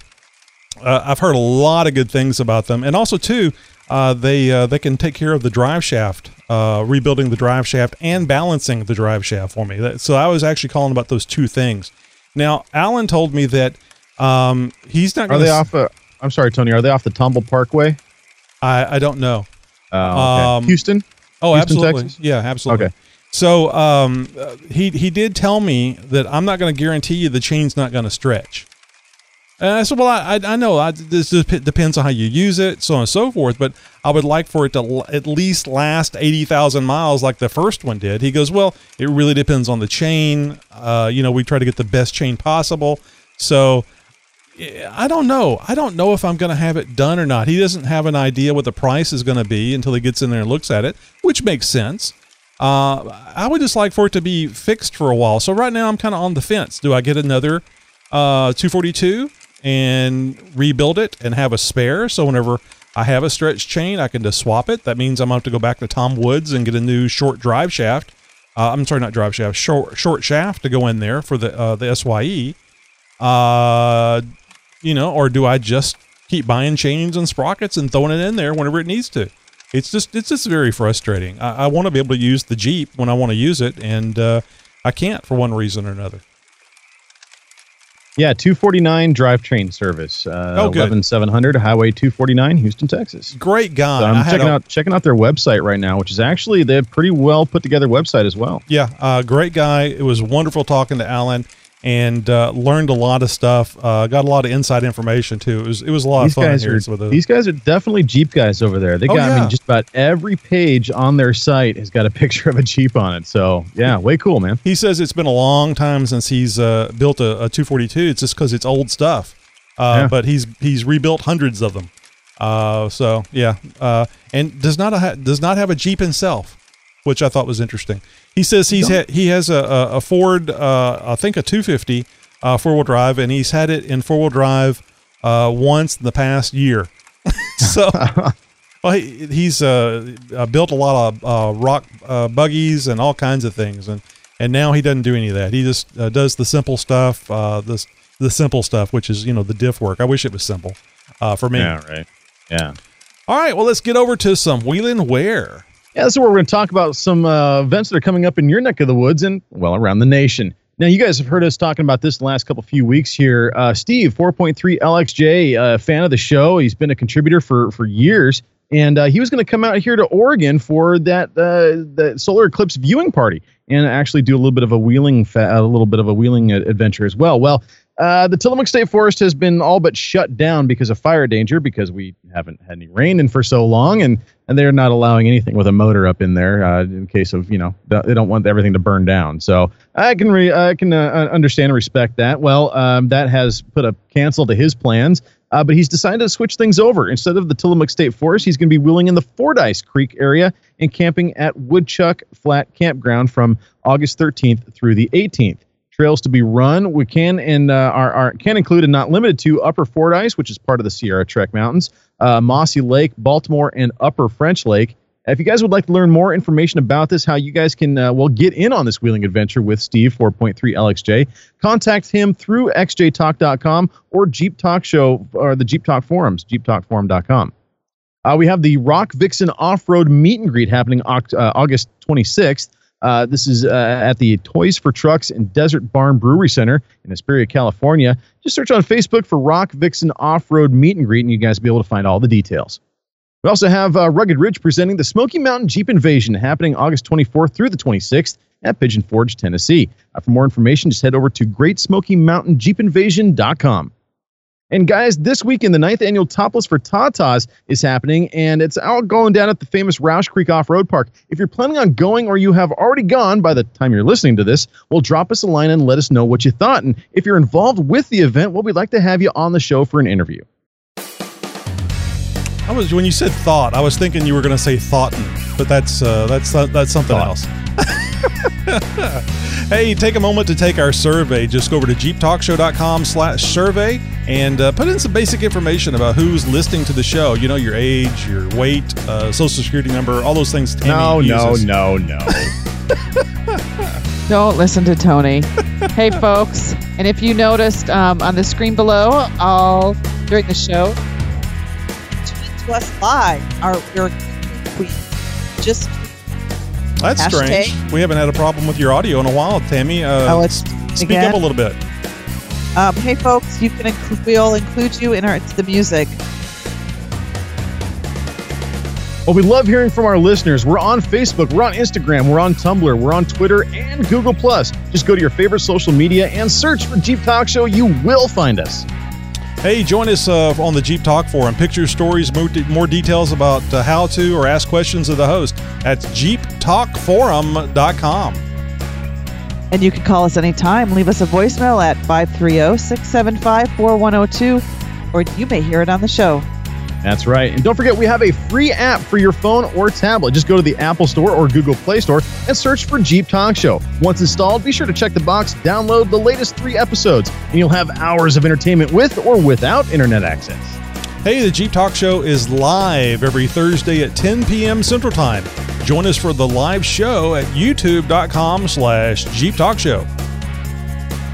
uh, I've heard a lot of good things about them, and also too, uh, they uh, they can take care of the drive shaft, uh, rebuilding the drive shaft and balancing the drive shaft for me. That, so I was actually calling about those two things. Now, Alan told me that um, he's not. Are they s- off? I'm sorry, Tony. Are they off the Tomball Parkway? I I don't know. Oh, okay. Houston. Oh, Houston, absolutely. Texas? Yeah, absolutely. Okay. So um, uh, he he did tell me that I'm not going to guarantee you the chain's not going to stretch. And I said, well, I, I, know I, this depends on how you use it, so on and so forth. But I would like for it to l- at least last eighty thousand miles, like the first one did. He goes, well, it really depends on the chain. Uh, you know, we try to get the best chain possible. So I don't know. I don't know if I'm going to have it done or not. He doesn't have an idea what the price is going to be until he gets in there and looks at it, which makes sense. Uh, I would just like for it to be fixed for a while. So right now I'm kind of on the fence. Do I get another uh, 242 and rebuild it and have a spare? So whenever I have a stretch chain, I can just swap it. That means I'm going to have to go back to Tom Woods and get a new short drive shaft. Uh, I'm sorry, not drive shaft, short short shaft to go in there for the uh, the SYE. Uh, you know, or do I just keep buying chains and sprockets and throwing it in there whenever it needs to? It's just it's just very frustrating. I, I want to be able to use the Jeep when I want to use it, and uh, I can't for one reason or another. Yeah, 249 drivetrain service. Uh, Oh, good. 11700 Highway 249, Houston, Texas. Great guy. So I'm checking a- out checking out their website right now, which is actually they have pretty well put together website as well. Yeah, uh, great guy. It was wonderful talking to Alan, and uh, learned a lot of stuff. Uh, got a lot of inside information too. It was it was a lot These of fun guys here. are some of the- these guys are definitely Jeep guys over there. They Oh, got I mean just about every page on their site has got a picture of a Jeep on it. So yeah, way cool, man. He says it's been a long time since he's uh, built a, a 242. It's just because it's old stuff. Uh, Yeah. But he's he's rebuilt hundreds of them. Uh, so yeah, uh, and does not ha- does not have a Jeep himself, which I thought was interesting. He says he's ha- he has a, a, Ford, uh, I think a 250 uh, four wheel drive, and he's had it in four wheel drive uh, once in the past year. so, well, he, he's uh, uh, built a lot of uh, rock uh, buggies and all kinds of things, and and now he doesn't do any of that. He just uh, does the simple stuff, uh, the the simple stuff, which is you know the diff work. I wish it was simple uh, for me. Yeah, right. Yeah. All right, well, let's get over to some wheeling where. Yeah, where we're going to talk about some uh, events that are coming up in your neck of the woods and, well, around the nation. Now, you guys have heard us talking about this the last couple few weeks here. Uh, Steve, 4.3 LXJ, uh, fan of the show. He's been a contributor for, for years. And uh, he was going to come out here to Oregon for that uh, the solar eclipse viewing party and actually do a little bit of a wheeling fa- a little bit of a wheeling adventure as well. Well, uh, the Tillamook State Forest has been all but shut down because of fire danger because we haven't had any rain in for so long, and and they're not allowing anything with a motor up in there uh, in case of you know they don't want everything to burn down. So I can re- I can uh, understand and respect that. Well, um, that has put a cancel to his plans. Uh, but he's decided to switch things over. Instead of the Tillamook State Forest, he's going to be wheeling in the Fordyce Creek area and camping at Woodchuck Flat Campground from August 13th through the 18th. Trails to be run we can and uh, are, are can include and not limited to Upper Fordyce, which is part of the Sierra Trek Mountains, uh, Mossy Lake, Baltimore, and Upper French Lake. If you guys would like to learn more information about this, how you guys can uh, well get in on this wheeling adventure with Steve 4.3 LXJ, contact him through xjtalk.com or Jeep Talk Show or the Jeep Talk forums, jeeptalkforum.com. Uh, we have the Rock Vixen Off Road Meet and Greet happening uh, August 26th. Uh, this is uh, at the Toys for Trucks and Desert Barn Brewery Center in Hesperia, California. Just search on Facebook for Rock Vixen Off Road Meet and Greet, and you guys will be able to find all the details. We also have uh, Rugged Ridge presenting the Smoky Mountain Jeep Invasion happening August 24th through the 26th at Pigeon Forge, Tennessee. Uh, for more information, just head over to GreatSmokyMountainJeepInvasion.com. And guys, this weekend, the ninth annual Topless for Tatas is happening, and it's all going down at the famous Rausch Creek Off Road Park. If you're planning on going or you have already gone by the time you're listening to this, well, drop us a line and let us know what you thought. And if you're involved with the event, well, we'd like to have you on the show for an interview. I was when you said thought, I was thinking you were going to say thoughtin, but that's uh, that's uh, that's something else. hey, take a moment to take our survey. Just go over to jeeptalkshow.com slash survey and uh, put in some basic information about who's listening to the show. You know, your age, your weight, uh, social security number, all those things. Tammy No, no, uses. no, no. Don't listen to Tony. hey, folks. And if you noticed um, on the screen below, all during the show, tweet to us live. Our your tweet. Just That's Hashtag. strange. We haven't had a problem with your audio in a while, Tammy. Uh, Oh, it's- speak again? up a little bit. um, hey folks, you can include, we'll include you in our the music. Well, we love hearing from our listeners. We're on Facebook, we're on Instagram, we're on Tumblr, we're on Twitter, and Google Plus. Just go to your favorite social media and search for Jeep Talk Show. You will find us. Hey, join us uh, on the Jeep Talk Forum. Pictures, stories, more details about uh, how to or ask questions of the host at jeeptalkforum.com. And you can call us anytime. Leave us a voicemail at 530 675 4102, or you may hear it on the show. That's right. And don't forget, we have a free app for your phone or tablet. Just go to the Apple Store or Google Play Store and search for Jeep Talk Show. Once installed, be sure to check the box, download the latest three episodes, and you'll have hours of entertainment with or without internet access. Hey, the Jeep Talk Show is live every Thursday at 10 p.m. Central Time. Join us for the live show at youtube.com slash Jeep Talk Show.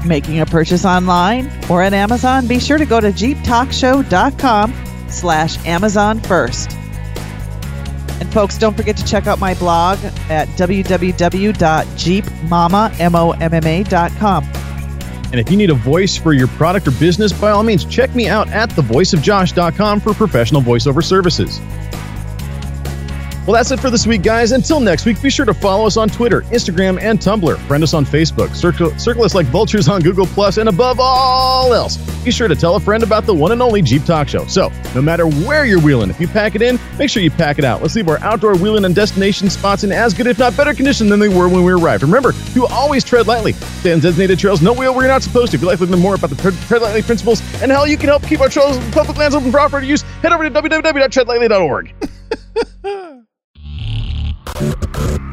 Making a purchase online or at Amazon, be sure to go to jeeptalkshow.com slash Amazon first. And folks, don't forget to check out my blog at www.jeepmama.com. And if you need a voice for your product or business, by all means, check me out at thevoiceofjosh.com for professional voiceover services. Well, that's it for this week, guys. Until next week, be sure to follow us on Twitter, Instagram, and Tumblr. Friend us on Facebook. Circle, circle us like vultures on Google Plus, and above all else, be sure to tell a friend about the one and only Jeep Talk Show. So, no matter where you're wheeling, if you pack it in, make sure you pack it out. Let's leave our outdoor wheeling and destination spots in as good, if not better, condition than they were when we arrived. Remember to always tread lightly. Stay on designated trails, no wheel where you're not supposed to. If you'd like to learn more about the tread tread lightly principles and how you can help keep our trails and public lands open for off-road use, head over to www.treadlightly.org. Thank you.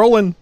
Rolling.